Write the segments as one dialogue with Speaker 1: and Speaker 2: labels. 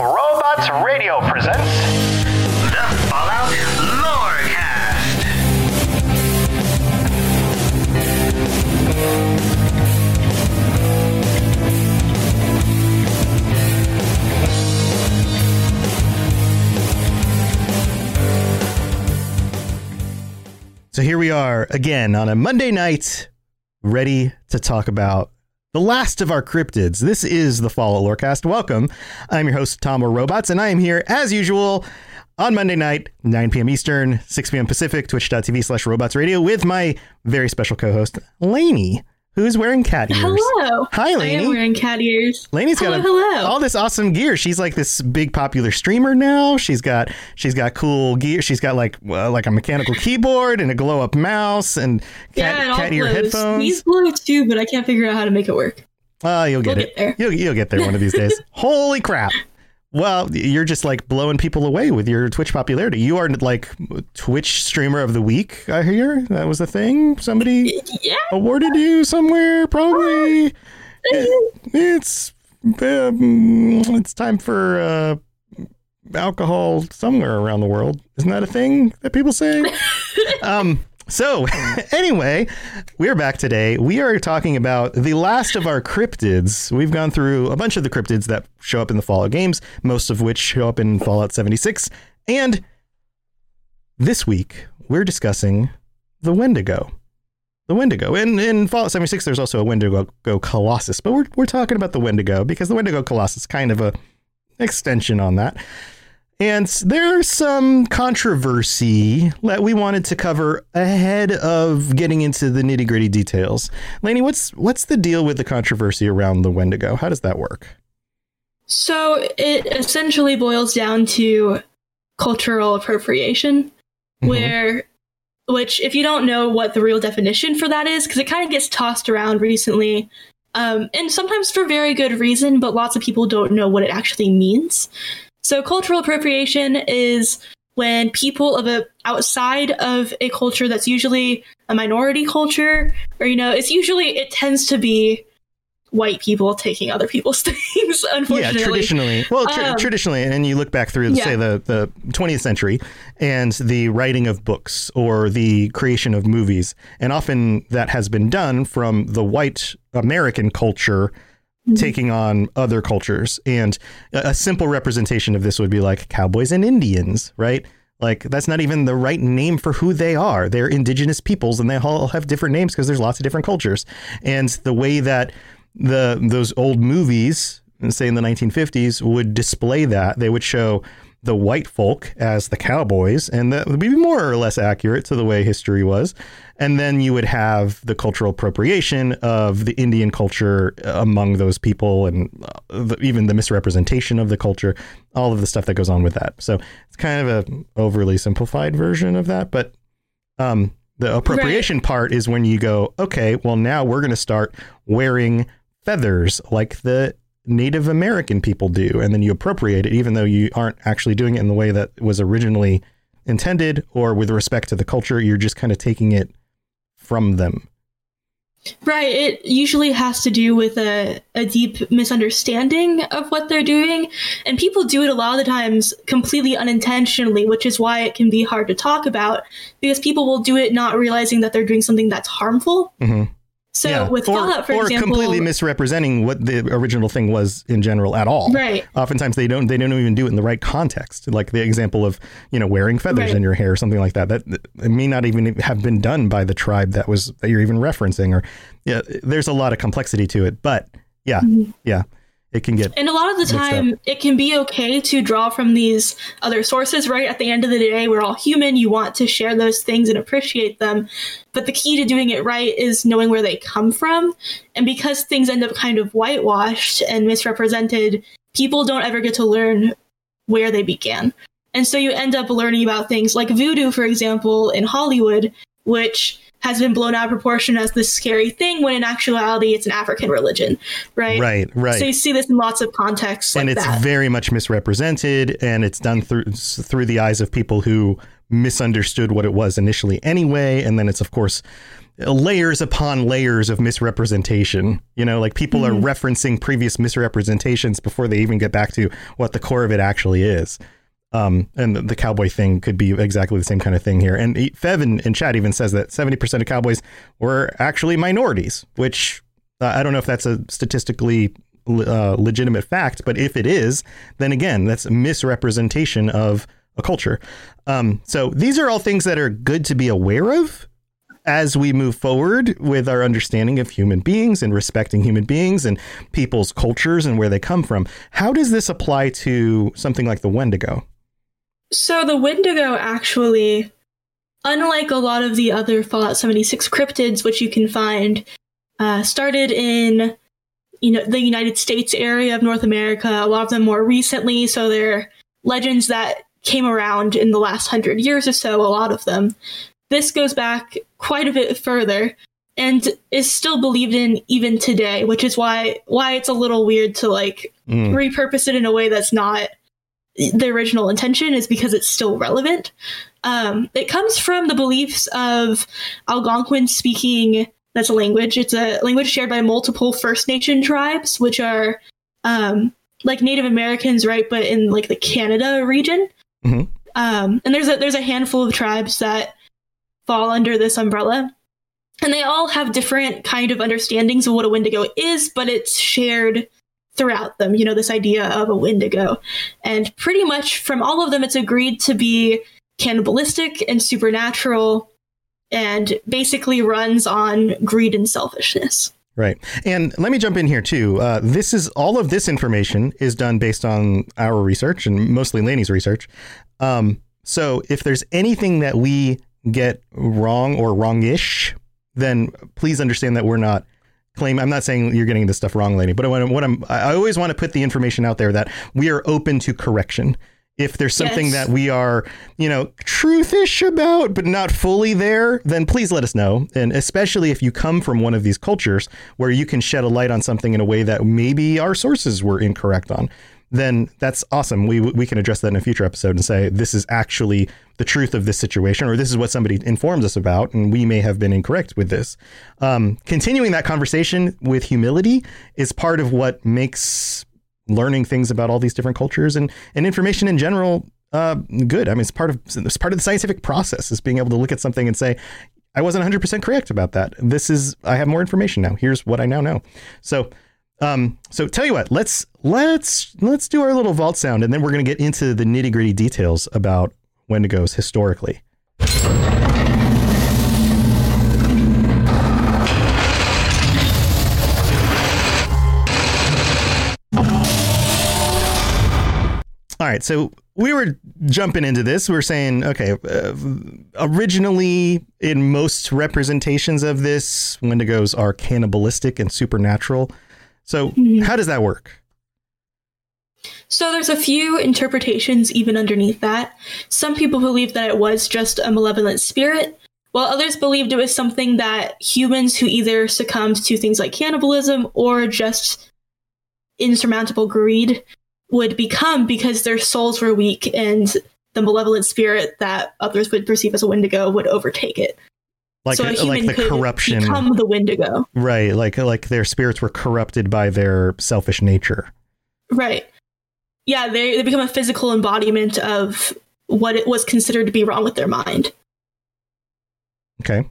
Speaker 1: Robots Radio presents
Speaker 2: So here we are again on a Monday night, ready to talk about the last of our cryptids. This is the Fallout Lorecast. Welcome. I'm your host, Tom or Robots, and I am here as usual on Monday night, 9 p.m. Eastern, 6 p.m. Pacific, twitch.tv slash robots radio with my very special co-host, Lainey, who's wearing cat ears.
Speaker 3: Hello.
Speaker 2: Hi,
Speaker 3: I
Speaker 2: Lainey.
Speaker 3: am wearing cat ears.
Speaker 2: Lainey's got
Speaker 3: hello,
Speaker 2: a-
Speaker 3: hello.
Speaker 2: all this awesome gear. She's like this big popular streamer now. She's got she's got cool gear. She's got like uh, like a mechanical keyboard and a glow up mouse and cat,
Speaker 3: yeah, all
Speaker 2: cat ear
Speaker 3: blows.
Speaker 2: headphones.
Speaker 3: These blow too, but I can't figure out how to make it work.
Speaker 2: Oh, you'll get
Speaker 3: We'll
Speaker 2: it.
Speaker 3: get there.
Speaker 2: You'll you'll get there one of these days. Holy crap! Well, you're just like blowing people away with your Twitch popularity. You are like Twitch streamer of the week. I hear that was the thing. Somebody
Speaker 3: Yeah.
Speaker 2: awarded you somewhere, probably. It- it's um, it's time for uh, alcohol somewhere around the world. Isn't that a thing that people say? um. So, anyway, we're back today. We are talking about the last of our cryptids. We've gone through a bunch of the cryptids that show up in the Fallout games, most of which show up in Fallout 76. And this week, we're discussing the Wendigo. The Wendigo. In, in Fallout 76, there's also a Wendigo Colossus, but we're, we're talking about the Wendigo because the Wendigo Colossus is kind of a extension on that. And there's some controversy that we wanted to cover ahead of getting into the nitty gritty details. Lainey, what's what's the deal with the controversy around the Wendigo? How does that work?
Speaker 3: So it essentially boils down to cultural appropriation,
Speaker 2: Mhm.
Speaker 3: where, which, if you don't know what the real definition for that is, because it kind of gets tossed around recently, um, and sometimes for very good reason, but lots of people don't know what it actually means. So cultural appropriation is when people of a outside of a culture that's usually a minority culture, or you know, it's usually it tends to be white people taking other people's things. Unfortunately, yeah,
Speaker 2: traditionally. Well, tra-
Speaker 3: Um,
Speaker 2: traditionally, and you look back through,
Speaker 3: yeah.
Speaker 2: say, the, the 20th century and the writing of books or the creation of movies. And often that has been done from the white American culture
Speaker 3: Mm-hmm.
Speaker 2: taking on other cultures. And a, a simple representation of this would be like cowboys and Indians, right? Like that's not even the right name for who they are. They're indigenous peoples and they all have different names because there's lots of different cultures. And the way that the those old movies, say in the 1950s, would display that, they would show the white folk as the cowboys, and that would be more or less accurate to the way history was. And then you would have the cultural appropriation of the Indian culture among those people, and uh, the, even the misrepresentation of the culture, all of the stuff that goes on with that. So it's kind of a overly simplified version of that, but um, The appropriation part is when you go, okay, well now we're going to start wearing feathers like the Native American people do, and then you appropriate it, even though you aren't actually doing it in the way that was originally intended or with respect to the culture. You're just kind of taking it from them.
Speaker 3: Right. It usually has to do with a, a deep misunderstanding of what they're doing. And people do it a lot of the times completely unintentionally, which is why it can be hard to talk about because people will do it not realizing that they're doing something that's harmful.
Speaker 2: Mm-hmm.
Speaker 3: So
Speaker 2: Yeah.
Speaker 3: with
Speaker 2: or,
Speaker 3: Fallout, for
Speaker 2: or
Speaker 3: example,
Speaker 2: completely misrepresenting what the original thing was in general at all.
Speaker 3: Right.
Speaker 2: Oftentimes they don't they don't even do it in the right context. Like the example of you know wearing feathers
Speaker 3: Right.
Speaker 2: in your hair or something like that. That it may not even have been done by the tribe that was that you're even referencing. Or yeah, there's a lot of complexity to it. But yeah,
Speaker 3: Mm-hmm.
Speaker 2: yeah, it can get
Speaker 3: And a lot of the time, it can be okay to draw from these other sources, right? At the end of the day, we're all human. You want to share those things and appreciate them. But the key to doing it right is knowing where they come from. And because things end up kind of whitewashed and misrepresented, people don't ever get to learn where they began. And so you end up learning about things like voodoo, for example, in Hollywood, which has been blown out of proportion as this scary thing when in actuality it's an African religion, right?
Speaker 2: right, right.
Speaker 3: So you see this in lots of contexts like
Speaker 2: and it's
Speaker 3: that.
Speaker 2: very much misrepresented and it's done through through the eyes of people who misunderstood what it was initially anyway and then it's of course layers upon layers of misrepresentation you know like people
Speaker 3: Mm-hmm.
Speaker 2: are referencing previous misrepresentations before they even get back to what the core of it actually is um, and the, cowboy thing could be exactly the same kind of thing here. And Fev in chat even says that 70% of cowboys were actually minorities, which uh, I don't know if that's a statistically uh, legitimate fact, but if it is, then again, that's a misrepresentation of a culture. Um, so these are all things that are good to be aware of as we move forward with our understanding of human beings and respecting human beings and people's cultures and where they come from. How does this apply to something like the Wendigo?
Speaker 3: So the Wendigo actually, unlike a lot of the other Fallout 76 cryptids, which you can find, uh, started in you know the United States area of North America. A lot of them more recently, so they're legends that came around in the last hundred years or so. A lot of them. This goes back quite a bit further and is still believed in even today, which is why why it's a little weird to like
Speaker 2: Mm.
Speaker 3: repurpose it in a way that's not the original intention is because it's still relevant. Um, it comes from the beliefs of Algonquin speaking. That's a language. It's a language shared by multiple First Nation tribes, which are um, like Native Americans, right? But in like the Canada region.
Speaker 2: Mhm.
Speaker 3: Um, and there's a there's a handful of tribes that fall under this umbrella, and they all have different kind of understandings of what a Wendigo is, but it's shared throughout them, you know, this idea of a Wendigo. And pretty much from all of them, it's agreed to be cannibalistic and supernatural and basically runs on greed and selfishness.
Speaker 2: Right. And let me jump in here too. Uh, this is all of this information is done based on our research and mostly Lainey's research. Um, so if there's anything that we get wrong or wrongish, then please understand that we're not claim. I'm not saying you're getting this stuff wrong, lady, but what I'm, what I'm I always want to put the information out there that we are open to correction. If there's something
Speaker 3: Yes.
Speaker 2: that we are, you know, truthish about, but not fully there, then please let us know. And especially if you come from one of these cultures where you can shed a light on something in a way that maybe our sources were incorrect on, then that's awesome. We we can address that in a future episode and say this is actually the truth of this situation, or this is what somebody informs us about, and we may have been incorrect with this. Um, continuing that conversation with humility is part of what makes learning things about all these different cultures and, and information in general uh, good. I mean, it's part of it's part of the scientific process is being able to look at something and say, I wasn't 100% correct about that. This is I have more information now. Here's what I now know. So um, so tell you what, let's let's let's do our little vault sound and then we're to get into the nitty gritty details about Wendigos historically. All right, so we were jumping into this. We were saying, okay, uh, originally in most representations of this, Wendigos are cannibalistic and supernatural. So mm-hmm. how does that work?
Speaker 3: So there's a few interpretations even underneath that. Some people believe that it was just a malevolent spirit, while others believed it was something that humans who either succumbed to things like cannibalism or just insurmountable greed would become because their souls were weak and the malevolent spirit that others would perceive as a Wendigo would overtake it.
Speaker 2: Like
Speaker 3: so a
Speaker 2: like the corruption,
Speaker 3: become the Wendigo.
Speaker 2: right? Like like their spirits were corrupted by their selfish nature.
Speaker 3: Right. Yeah, they they become a physical embodiment of what it was considered to be wrong with their mind.
Speaker 2: Okay.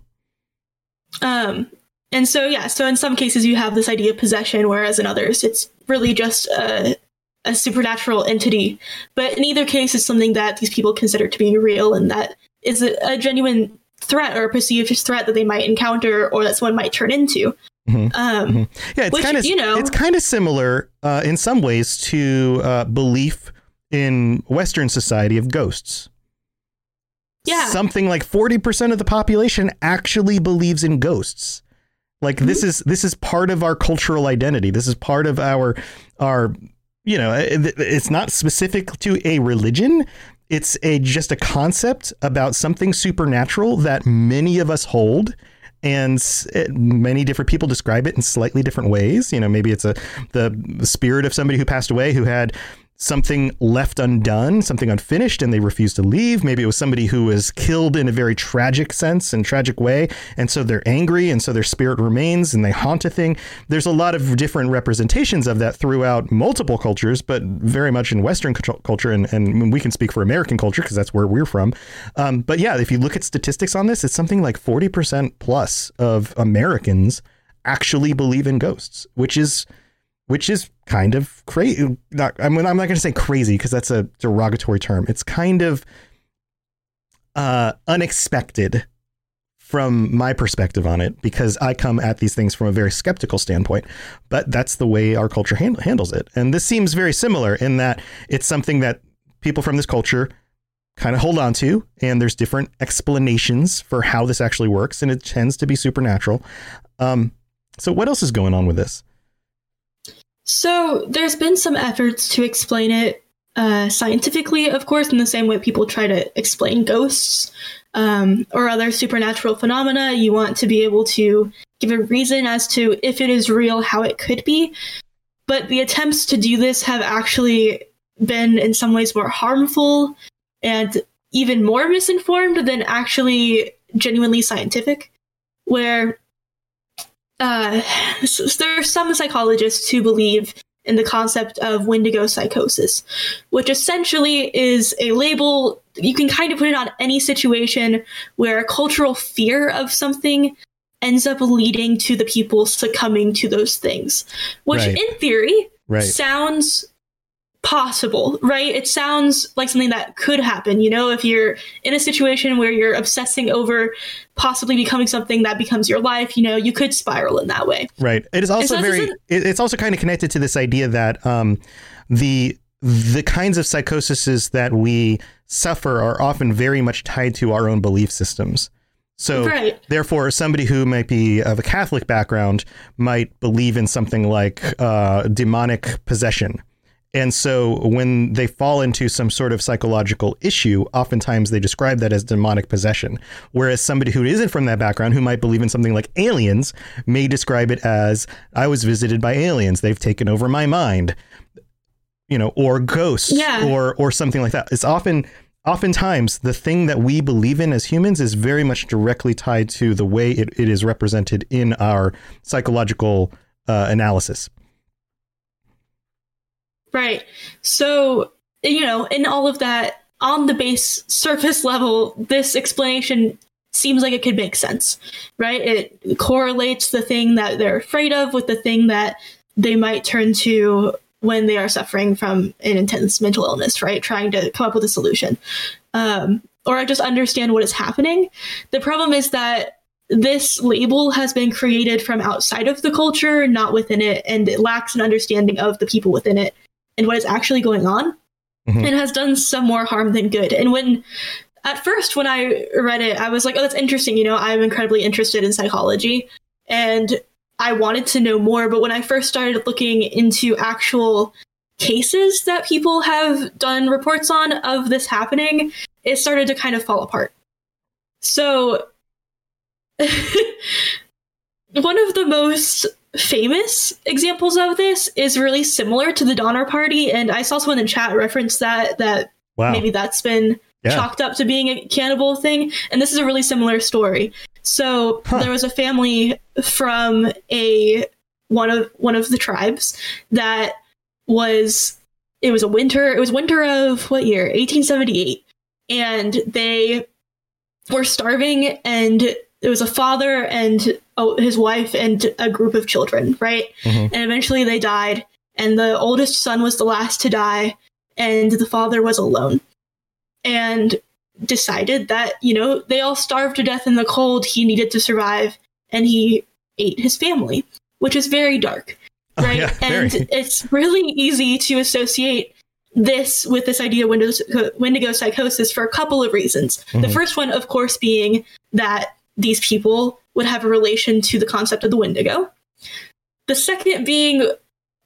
Speaker 3: Um, and so yeah, so in some cases you have this idea of possession, whereas in others it's really just a, a supernatural entity. But in either case, it's something that these people consider to be real and that is a, a genuine threat or a perceived threat that they might encounter or that someone might turn into.
Speaker 2: Mhm.
Speaker 3: Um,
Speaker 2: Mhm. Yeah, it's kind of
Speaker 3: you know-
Speaker 2: it's kind of similar uh, in some ways to uh, belief in Western society of ghosts.
Speaker 3: Yeah.
Speaker 2: something like forty percent of the population actually believes in ghosts. Like this
Speaker 3: Mm-hmm.
Speaker 2: is this is part of our cultural identity. This is part of our our you know it- it's not specific to a religion. It's a just a concept about something supernatural that many of us hold and it- eh, many different people describe it in slightly different ways. You know, maybe it's a the spirit of somebody who passed away who had something left undone, something unfinished, and they refuse to leave. Maybe it was somebody who was killed in a very tragic sense and tragic way, and so they're angry, and so their spirit remains and they haunt a thing. There's a lot of different representations of that throughout multiple cultures, but very much in Western culture, and, and we can speak for American culture because that's where we're from. Um, but yeah, if you look at statistics on this, it's something like 40% plus of Americans actually believe in ghosts, which is which is kind of crazy. I mean, I'm not going to say crazy because that's a derogatory term. It's kind of uh, unexpected from my perspective on it because I come at these things from a very skeptical standpoint. But that's the way our culture hand- handles it, and this seems very similar in that it's something that people from this culture kind of hold on to, and there's different explanations for how this actually works, and it tends to be supernatural. Um, so, what else is going on with this?
Speaker 3: So there's been some efforts to explain it uh, scientifically, of course, in the same way people try to explain ghosts um, or other supernatural phenomena. You want to be able to give a reason as to if it is real, how it could be. But the attempts to do this have actually been, in some ways, more harmful and even more misinformed than actually genuinely scientific. Where uh, s- there are some psychologists who believe in the concept of Wendigo psychosis, which essentially is a label you can kind of put it on any situation where a cultural fear of something ends up leading to the people succumbing to those things, which
Speaker 2: Right.
Speaker 3: in theory
Speaker 2: Right.
Speaker 3: sounds possible, right? It sounds like something that could happen. You know, if you're in a situation where you're obsessing over possibly becoming something that becomes your life, you know, you could spiral in that way.
Speaker 2: Right. It is also
Speaker 3: so
Speaker 2: very. it's also kind of connected to this idea that um, the the kinds of psychoses that we suffer are often very much tied to our own belief systems. So,
Speaker 3: Right.
Speaker 2: therefore, somebody who might be of a Catholic background might believe in something like uh, demonic possession. And so, when they fall into some sort of psychological issue, oftentimes they describe that as demonic possession. Whereas somebody who isn't from that background, who might believe in something like aliens, may describe it as I was visited by aliens. They've taken over my mind, you know, or ghosts,
Speaker 3: Yeah.
Speaker 2: or or something like that. It's often, oftentimes, the thing that we believe in as humans is very much directly tied to the way it, it is represented in our psychological uh, analysis.
Speaker 3: Right. So, you know, in all of that, on the base surface level, this explanation seems like it could make sense, right? It correlates the thing that they're afraid of with the thing that they might turn to when they are suffering from an intense mental illness, right? Trying to come up with a solution. Um, or just understand what is happening. The problem is that this label has been created from outside of the culture, not within it, and it lacks an understanding of the people within it and what is actually going on
Speaker 2: Mhm.
Speaker 3: and has done some more harm than good. And when at first when I read it, I was like, oh, that's interesting. You know, I'm incredibly interested in psychology and I wanted to know more. But when I first started looking into actual cases that people have done reports on of this happening, it started to kind of fall apart. So one of the most famous examples of this is really similar to the Donner Party, and I saw someone in the chat reference that that
Speaker 2: Wow.
Speaker 3: maybe that's been
Speaker 2: Yeah.
Speaker 3: chalked up to being a cannibal thing, and this is a really similar story. So
Speaker 2: Huh.
Speaker 3: there was a family from a one of one of the tribes that was it was a winter it was winter of what year 1878 and they were starving and it was a father and his wife and a group of children right
Speaker 2: Mhm.
Speaker 3: and eventually they died and the oldest son was the last to die and the father was alone and decided that you know they all starved to death in the cold he needed to survive and he ate his family which is very dark
Speaker 2: Oh,
Speaker 3: right
Speaker 2: yeah,
Speaker 3: and
Speaker 2: very.
Speaker 3: it's really easy to associate this with this idea of wendigo, wendigo psychosis for a couple of reasons the
Speaker 2: Mhm.
Speaker 3: first one of course being that these people would have a relation to the concept of the wendigo. The second being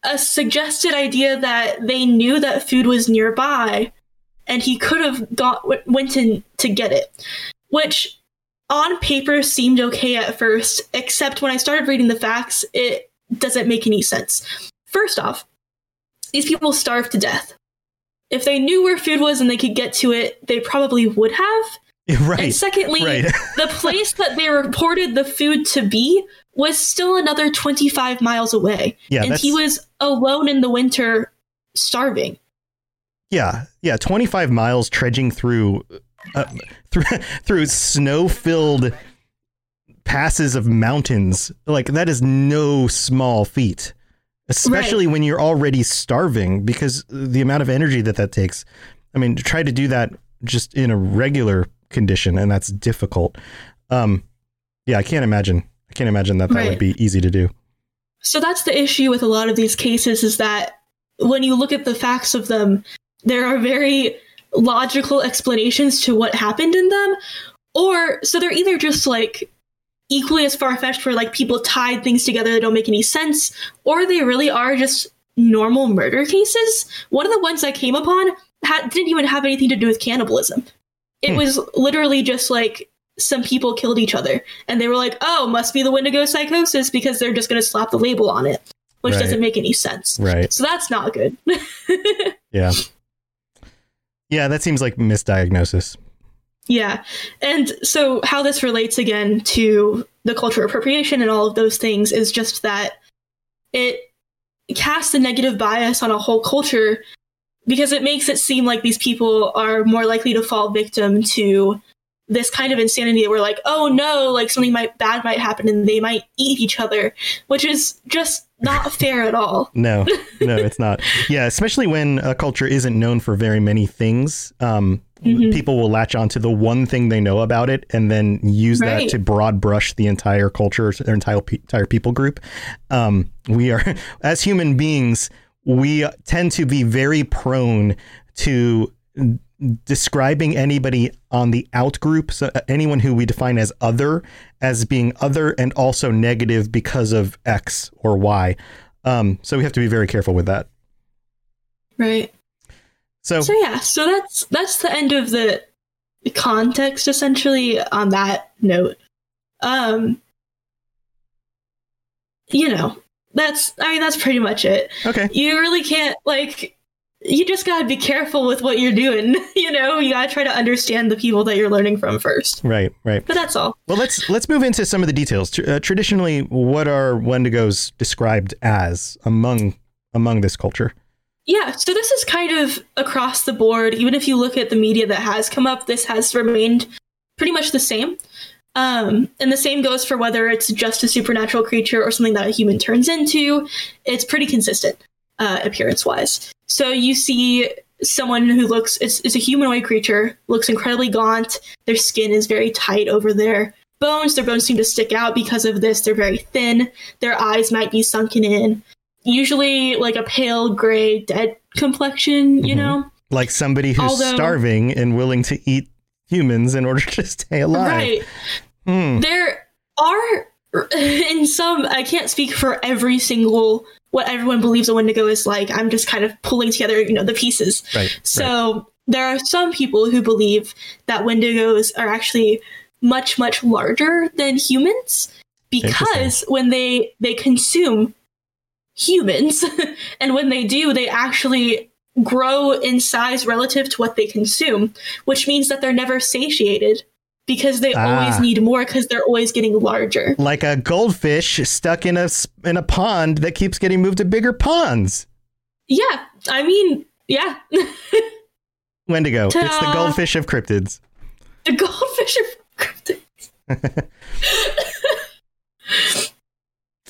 Speaker 3: a suggested idea that they knew that food was nearby and he could have got went in to get it which on paper seemed okay at first except when i started reading the facts it doesn't make any sense. First off these people starved to death. If they knew where food was and they could get to it they probably would have and
Speaker 2: right.
Speaker 3: secondly
Speaker 2: right.
Speaker 3: the place that they reported the food to be was still another 25 miles away
Speaker 2: Yeah,
Speaker 3: and he was alone in the winter starving
Speaker 2: yeah, yeah. Twenty five miles trudging through uh, through through snow filled passes of mountains. Like that is no small feat, especially when you're already starving because the amount of energy that that takes. I mean, to try to do that just in a regular condition, and that's difficult. Um, yeah, I can't imagine. I can't imagine that that would be easy to do.
Speaker 3: so that's the issue with a lot of these cases is that when you look at the facts of them there are very logical explanations to what happened in them or so they're either just like equally as far-fetched where like people tied things together that don't make any sense or they really are just normal murder cases one of the ones i came upon had, didn't even have anything to do with cannibalism it
Speaker 2: Hmm.
Speaker 3: was literally just like some people killed each other and they were like oh must be the wendigo psychosis because they're just going to slap the label on it which
Speaker 2: Right.
Speaker 3: doesn't make any sense
Speaker 2: Right.
Speaker 3: so that's not good
Speaker 2: Yeah. Yeah, that seems like misdiagnosis.
Speaker 3: Yeah. And so, how this relates again to the cultural appropriation and all of those things is just that it casts a negative bias on a whole culture because it makes it seem like these people are more likely to fall victim to this kind of insanity that we're like, oh no, like something might bad might happen and they might eat each other, which is just not fair at all.
Speaker 2: No, no, it's not. Yeah, especially when a culture isn't known for very many things. Um,
Speaker 3: Mhm.
Speaker 2: People will latch on to the one thing they know about it and then use that to broad brush the entire culture, their entire entire people group. Um, we are, as human beings, we tend to be very prone to describing anybody on the out group, so uh, anyone who we define as other, as being other and also negative because of X or Y. Um, so we have to be very careful with that.
Speaker 3: Right.
Speaker 2: So,
Speaker 3: So yeah, so that's that's the end of the context essentially on that note. Um you know, that's I mean that's pretty much it.
Speaker 2: okay,
Speaker 3: You really can't like you just got to be careful with what you're doing, you know? You got to try to understand the people that you're learning from first.
Speaker 2: right, right.
Speaker 3: But that's all.
Speaker 2: Well, let's let's move into some of the details. Uh, traditionally, what are Wendigos described as among among this culture?
Speaker 3: Yeah, so this is kind of across the board. Even if you look at the media that has come up, this has remained pretty much the same. Um, and the same goes for whether it's just a supernatural creature or something that a human turns into. It's pretty consistent, uh, appearance wise. So you see someone who looks is, is a humanoid creature, looks incredibly gaunt. Their skin is very tight over their bones. Their bones seem to stick out because of this. They're very thin. Their eyes might be sunken in usually like a pale gray dead complexion you
Speaker 2: Mhm.
Speaker 3: know
Speaker 2: Like somebody who's
Speaker 3: Although-
Speaker 2: starving and willing to eat humans in order to stay alive.
Speaker 3: right
Speaker 2: Hmm.
Speaker 3: there are in some i can't speak for every single what everyone believes a wendigo is like i'm just kind of pulling together you know the pieces
Speaker 2: Right. right.
Speaker 3: so there are some people who believe that wendigos are actually much much larger than humans because when they they consume humans and when they do they actually grow in size relative to what they consume which means that they're never satiated because they
Speaker 2: Ah.
Speaker 3: always need more because they're always getting larger
Speaker 2: Like a goldfish stuck in a in a pond that keeps getting moved to bigger ponds.
Speaker 3: yeah i mean yeah
Speaker 2: Wendigo. It's the goldfish of cryptids.
Speaker 3: the goldfish of cryptids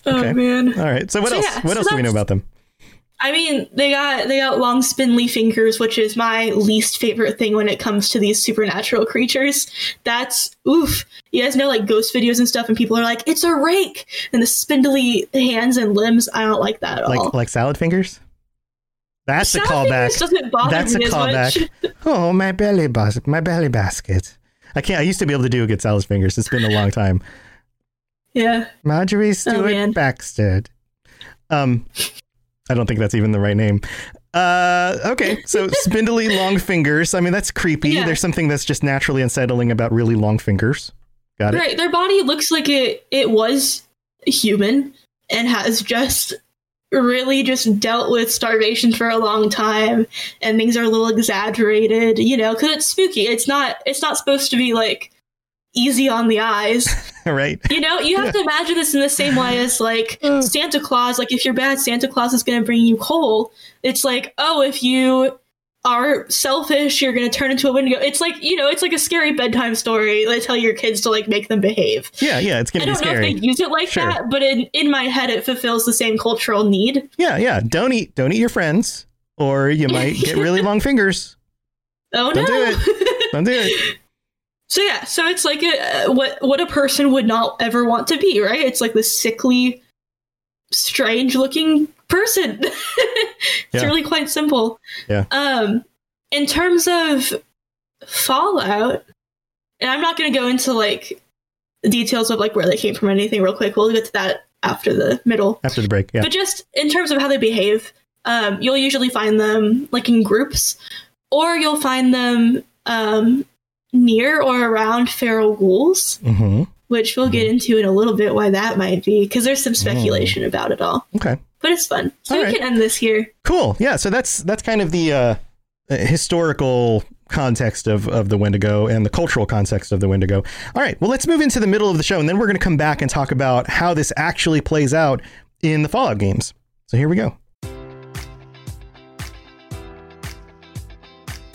Speaker 3: oh man
Speaker 2: All right. So what
Speaker 3: So,
Speaker 2: else?
Speaker 3: yeah,
Speaker 2: what
Speaker 3: so
Speaker 2: else do we know about them?
Speaker 3: I mean, they got they got long spindly fingers, which is my least favorite thing when it comes to these supernatural creatures. That's oof. You guys know like ghost videos and stuff, and people are like, "It's a rake," and the spindly hands and limbs. I don't like that at all.
Speaker 2: Like like salad fingers? That's a
Speaker 3: Salad fingers
Speaker 2: callback.
Speaker 3: Doesn't bother
Speaker 2: That's a
Speaker 3: me as
Speaker 2: callback. Oh, my belly bas- my belly basket. I can't. I used to be able to do a good salad fingers. It's been a long time.
Speaker 3: Yeah,
Speaker 2: Marjorie Stewart
Speaker 3: Oh.
Speaker 2: Baxter. Um, I don't think that's even the right name. Uh, okay, so spindly long fingers. I mean, that's creepy.
Speaker 3: Yeah.
Speaker 2: There's something that's just naturally unsettling about really long fingers. Got it.
Speaker 3: right. Their body looks like it it was human and has just really just dealt with starvation for a long time and things are a little exaggerated you know because it's spooky it's not it's not supposed to be like easy on the eyes
Speaker 2: right.
Speaker 3: you know you have to imagine this in the same way as like
Speaker 2: Uh.
Speaker 3: santa claus like if you're bad santa claus is going to bring you coal it's like oh if you are selfish you're going to turn into a Wendigo it's like you know it's like a scary bedtime story they tell your kids to like make them behave
Speaker 2: Yeah, yeah. It's gonna be I
Speaker 3: don't know if they use it like
Speaker 2: Sure.
Speaker 3: that, but in, in my head, it fulfills the same cultural need.
Speaker 2: Yeah, yeah. Don't eat. Don't eat your friends, or you might get really long fingers.
Speaker 3: Oh
Speaker 2: Don't
Speaker 3: no!
Speaker 2: do it. Don't do it.
Speaker 3: so yeah, so it's like a, uh, what what a person would not ever want to be, right? It's like this sickly, strange looking person. it's
Speaker 2: Yeah.
Speaker 3: really quite simple.
Speaker 2: Yeah.
Speaker 3: Um, in terms of Fallout, and I'm not going to go into like details of like where they came from or anything real quick. We'll get to that after the middle.
Speaker 2: After the break. Yeah.
Speaker 3: But just in terms of how they behave, um, you'll usually find them like in groups, or you'll find them um, near or around feral ghouls,
Speaker 2: hmm
Speaker 3: which we'll get into in a little bit why that might be, because there's some speculation about it all.
Speaker 2: Okay.
Speaker 3: But it's fun. So
Speaker 2: All
Speaker 3: we
Speaker 2: right.
Speaker 3: can end this here.
Speaker 2: Cool. Yeah. So that's that's kind of the uh, uh, historical context of of the Wendigo and the cultural context of the Wendigo. All right. Well, let's move into the middle of the show, and then we're going to come back and talk about how this actually plays out in the Fallout games. So here we go.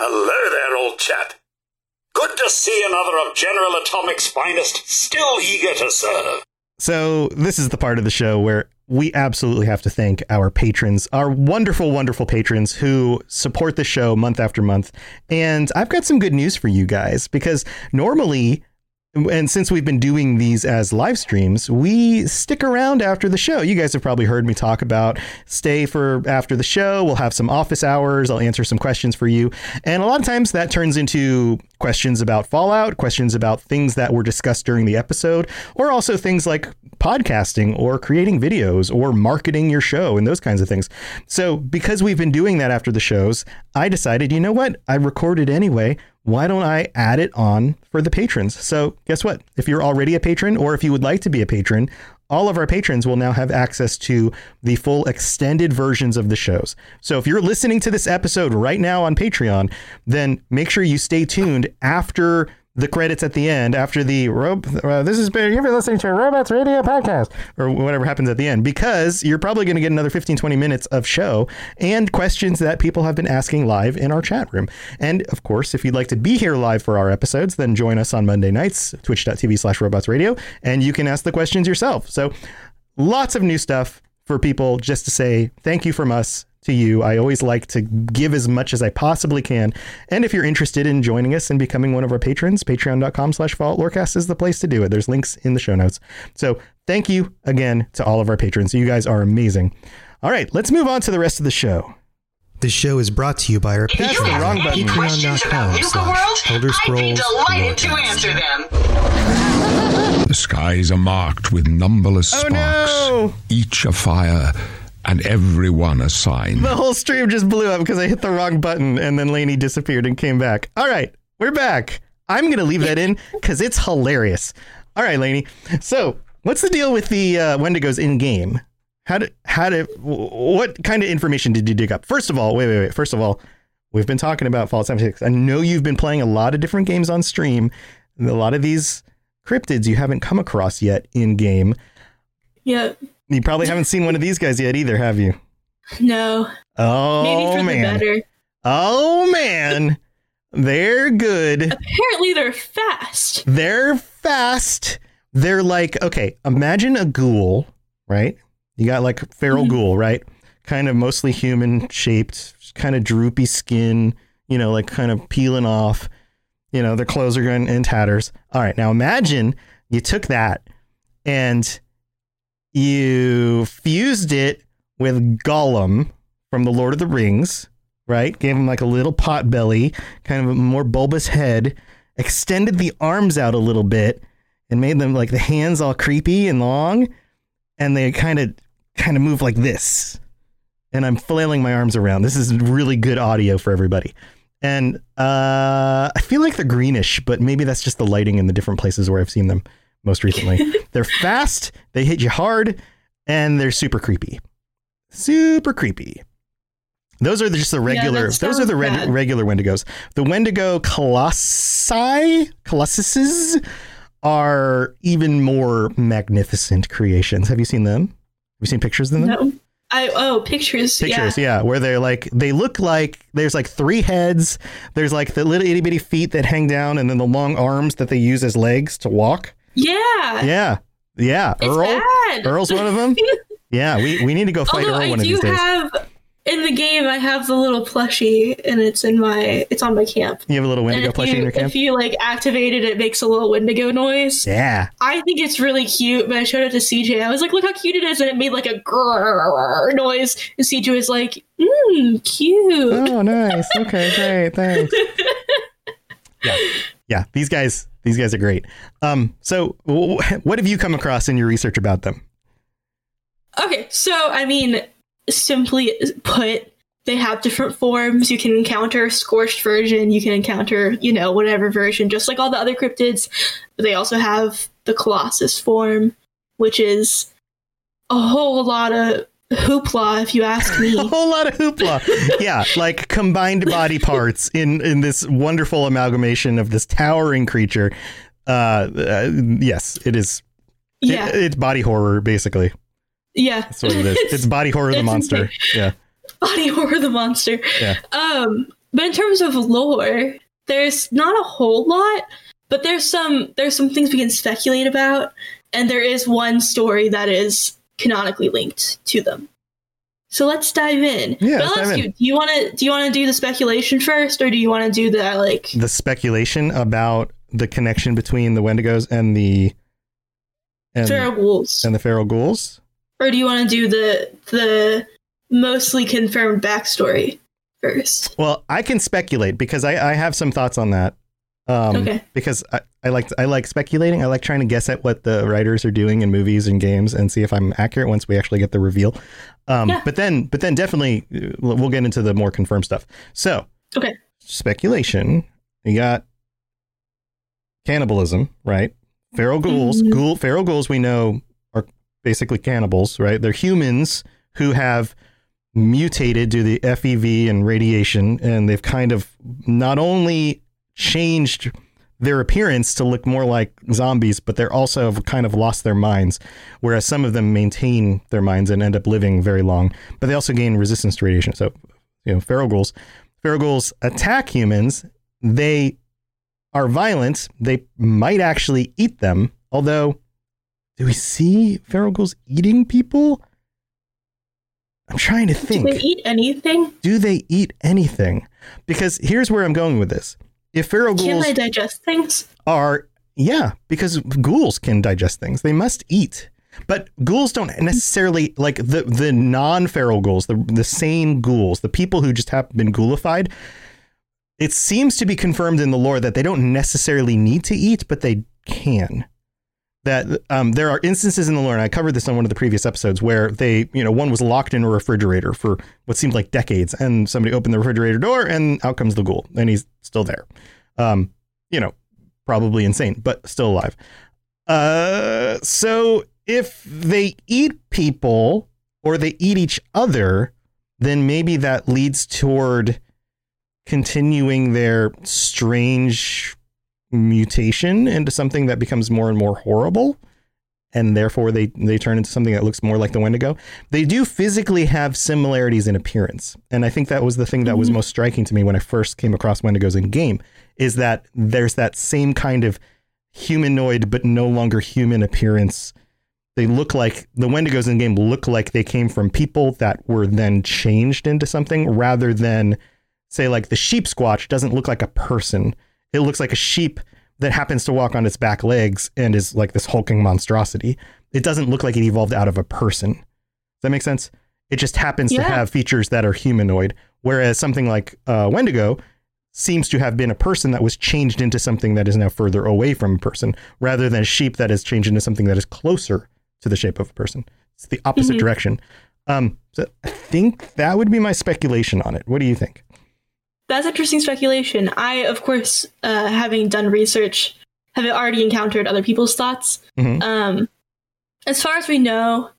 Speaker 4: Hello there, old chap. Good to see another of General Atomic's finest, still eager to serve.
Speaker 2: So this is the part of the show where we absolutely have to thank our patrons, our wonderful, wonderful patrons who support the show month after month. And I've got some good news for you guys because normally and since we've been doing these as live streams, we stick around after the show. You guys have probably heard me talk about stay for after the show. We'll have some office hours. I'll answer some questions for you. And a lot of times that turns into questions about Fallout, questions about things that were discussed during the episode, or also things like podcasting or creating videos or marketing your show and those kinds of things. So, because we've been doing that after the shows, I decided, you know what? I recorded anyway why don't I add it on for the patrons? So, guess what? If you're already a patron or if you would like to be a patron, all of our patrons will now have access to the full extended versions of the shows. So, if you're listening to this episode right now on Patreon, then make sure you stay tuned after the credits at the end after the rope. Uh, this has been you've been listening to a Robots Radio podcast or whatever happens at the end because you're probably going to get another 15 20 minutes of show and questions that people have been asking live in our chat room. And of course, if you'd like to be here live for our episodes, then join us on Monday nights, twitch.tv slash robots radio, and you can ask the questions yourself. So lots of new stuff for people just to say thank you from us to you. I always like to give as much as I possibly can. And if you're interested in joining us and becoming one of our patrons, patreon.com slash Lorecast is the place to do it. There's links in the show notes. So thank you again to all of our patrons. You guys are amazing. All right, let's move on to the rest of the show.
Speaker 5: This show is brought to you by our
Speaker 4: If you
Speaker 5: patrons
Speaker 4: have
Speaker 2: wrong
Speaker 4: any
Speaker 2: button.
Speaker 4: questions about
Speaker 5: Patreon.com
Speaker 4: Luca
Speaker 5: slash
Speaker 4: World,
Speaker 5: Elder
Speaker 4: I'd be
Speaker 5: Scrolls
Speaker 4: delighted to answer them.
Speaker 6: The skies are marked with numberless
Speaker 2: Oh,
Speaker 6: sparks,
Speaker 2: no.
Speaker 6: each a fire, and every one a sign.
Speaker 2: The whole stream just blew up because I hit the wrong button and then Lainey disappeared and came back. All right, we're back. I'm going to leave that in because it's hilarious. All right, Lainey. So, what's the deal with the uh, Wendigos in game? How did, how did, what kind of information did you dig up? First of all, wait, wait, wait. First of all, we've been talking about Fallout 76. I know you've been playing a lot of different games on stream. and A lot of these cryptids you haven't come across yet in game.
Speaker 3: Yeah.
Speaker 2: You probably haven't seen one of these guys yet either, have you?
Speaker 3: No.
Speaker 2: Oh,
Speaker 3: Maybe for
Speaker 2: man.
Speaker 3: the better.
Speaker 2: Oh man, they're good.
Speaker 3: Apparently they're fast.
Speaker 2: They're fast. They're like okay. Imagine a ghoul, right? You got like feral
Speaker 3: Mhm.
Speaker 2: ghoul, right? Kind of mostly human shaped, kind of droopy skin. You know, like kind of peeling off. You know, their clothes are going in tatters. All right, now imagine you took that and you fused it with Gollum from the Lord of the Rings, right? Gave him like a little pot belly, kind of a more bulbous head, extended the arms out a little bit, and made them like the hands all creepy and long, and they kind of kind of move like this. And I'm flailing my arms around. This is really good audio for everybody. And uh, I feel like they're greenish, but maybe that's just the lighting in the different places where I've seen them most recently. they're fast, they hit you hard, and they're super creepy. Super creepy. Those are just the regular.
Speaker 3: that
Speaker 2: those are the red, regular Wendigos. The Wendigo colossi, colossuses, are even more magnificent creations. Have you seen them? Have you seen pictures of them?
Speaker 3: No. I oh pictures.
Speaker 2: Pictures,
Speaker 3: yeah.
Speaker 2: yeah. where they're like they look like there's like three heads. There's like the little itty bitty feet that hang down, and then the long arms that they use as legs to walk.
Speaker 3: Yeah.
Speaker 2: Yeah, yeah.
Speaker 3: It's
Speaker 2: Earl,
Speaker 3: bad.
Speaker 2: Earl's one of them. Yeah, we, we need to go fight
Speaker 3: Although
Speaker 2: Earl
Speaker 3: I
Speaker 2: one of these days.
Speaker 3: have in the game, I have the little plushie, and it's in my it's on my camp.
Speaker 2: you have a little Wendigo plushie
Speaker 3: you,
Speaker 2: in your camp.
Speaker 3: if you like activate it, it makes a little Wendigo noise.
Speaker 2: Yeah.
Speaker 3: I think it's really cute, but I showed it to CJ. I was like, "Look how cute it is!" and it made like a grrr noise. And CJ was like, "Mmm, cute."
Speaker 2: Oh, nice. Okay, great. Thanks. yeah, yeah. These guys, these guys are great. Um, so w- what have you come across in your research about them?
Speaker 3: Okay, so I mean, simply put, they have different forms. You can encounter scorched version, you can encounter, you know, whatever version, just like all the other cryptids. They also have the Colossus form, which is a whole lot of hoopla, if you ask me.
Speaker 2: A whole lot of hoopla. yeah, like combined body parts in in this wonderful amalgamation of this towering creature. Uh, uh yes, it is. it-
Speaker 3: yeah,
Speaker 2: it's body horror, basically.
Speaker 3: yeah.
Speaker 2: That's what it is. It's body horror the monster.
Speaker 3: insane.
Speaker 2: Yeah.
Speaker 3: body horror the monster.
Speaker 2: Yeah.
Speaker 3: Um, but in terms of lore, there's not a whole lot, but there's some there's some things we can speculate about, and there is one story that is canonically linked to them. So let's dive in.
Speaker 2: Yeah,
Speaker 3: But
Speaker 2: let's
Speaker 3: I'll
Speaker 2: dive
Speaker 3: ask
Speaker 2: in.
Speaker 3: you, do you want to do you want to do the speculation first, or do you want to do the like?
Speaker 2: The speculation about the connection between the Wendigos and the and,
Speaker 3: Feral ghouls.
Speaker 2: and the feral ghouls?
Speaker 3: or do you want to do the the mostly confirmed backstory first?
Speaker 2: Well, I can speculate because I, I have some thoughts on that. Um,
Speaker 3: Okay.
Speaker 2: Because I, I like I like speculating. I like trying to guess at what the writers are doing in movies and games and see if I'm accurate once we actually get the reveal. Um,
Speaker 3: Yeah.
Speaker 2: But then, but then definitely uh, we'll get into the more confirmed stuff. So
Speaker 3: Okay.
Speaker 2: speculation. You got cannibalism, right? Feral ghouls,
Speaker 3: Mhm.
Speaker 2: ghoul, feral ghouls we know are basically cannibals, right? They're humans who have mutated due to the FEV and radiation, and they've kind of not only changed their appearance to look more like zombies, but they're also have kind of lost their minds, whereas some of them maintain their minds and end up living very long, but they also gain resistance to radiation. So, you know, feral ghouls, feral ghouls attack humans. They are violent. They might actually eat them. Although, do we see feral ghouls eating people? I'm trying to think.
Speaker 3: Do they eat anything?
Speaker 2: do they eat anything? Because here's where I'm going with this. If feral
Speaker 3: Can
Speaker 2: ghouls
Speaker 3: they digest things?
Speaker 2: are, yeah, because ghouls can digest things. They must eat. But ghouls don't necessarily like the the non-feral ghouls, the the sane ghouls, the people who just have been ghoulified. It seems to be confirmed in the lore that they don't necessarily need to eat, but they can. That um, there are instances in the lore, and I covered this on one of the previous episodes, where they, you know, one was locked in a refrigerator for what seemed like decades, and somebody opened the refrigerator door, and out comes the ghoul, and he's still there. Um, you know, probably insane, but still alive. Uh, so if they eat people or they eat each other, then maybe that leads toward continuing their strange mutation into something that becomes more and more horrible. And therefore, they, they turn into something that looks more like the Wendigo. They do physically have similarities in appearance. And I think that was the thing that was mm-hmm. most striking to me when I first came across Wendigos in game is that there's that same kind of humanoid but no longer human appearance. They look like the Wendigos in game look like they came from people that were then changed into something rather than say like the Sheepsquatch doesn't look like a person. It looks like a sheep that happens to walk on its back legs and is like this hulking monstrosity. It doesn't look like it evolved out of a person. Does that make sense? It just happens to have features that are humanoid, whereas something like uh, Wendigo seems to have been a person that was changed into something that is now further away from a person, rather than a sheep that is changed into something that is closer to the shape of a person. It's the opposite
Speaker 3: Mhm.
Speaker 2: direction. Um, so I think that would be my speculation on it. What do you think?
Speaker 3: That's interesting speculation. I, of course, uh, having done research, have already encountered other people's thoughts.
Speaker 2: Mhm.
Speaker 3: Um, as far as we know,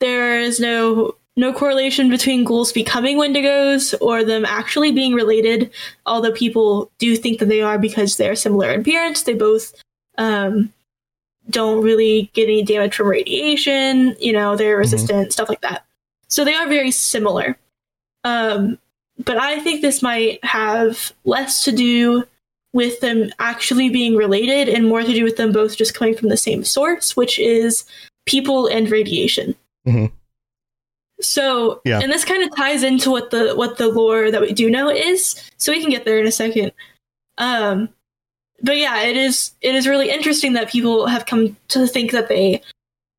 Speaker 3: there is no no correlation between ghouls becoming wendigos or them actually being related. Although people do think that they are because they're similar in appearance. They both um, don't really get any damage from radiation. You know, they're resistant, stuff like that. So they are very similar. Um, but I think this might have less to do with them actually being related and more to do with them both just coming from the same source, which is people and radiation.
Speaker 2: Mhm.
Speaker 3: So,
Speaker 2: Yeah.
Speaker 3: and this kind of ties into what the what the lore that we do know is. So we can get there in a second. Um, but yeah, it is it is really interesting that people have come to think that they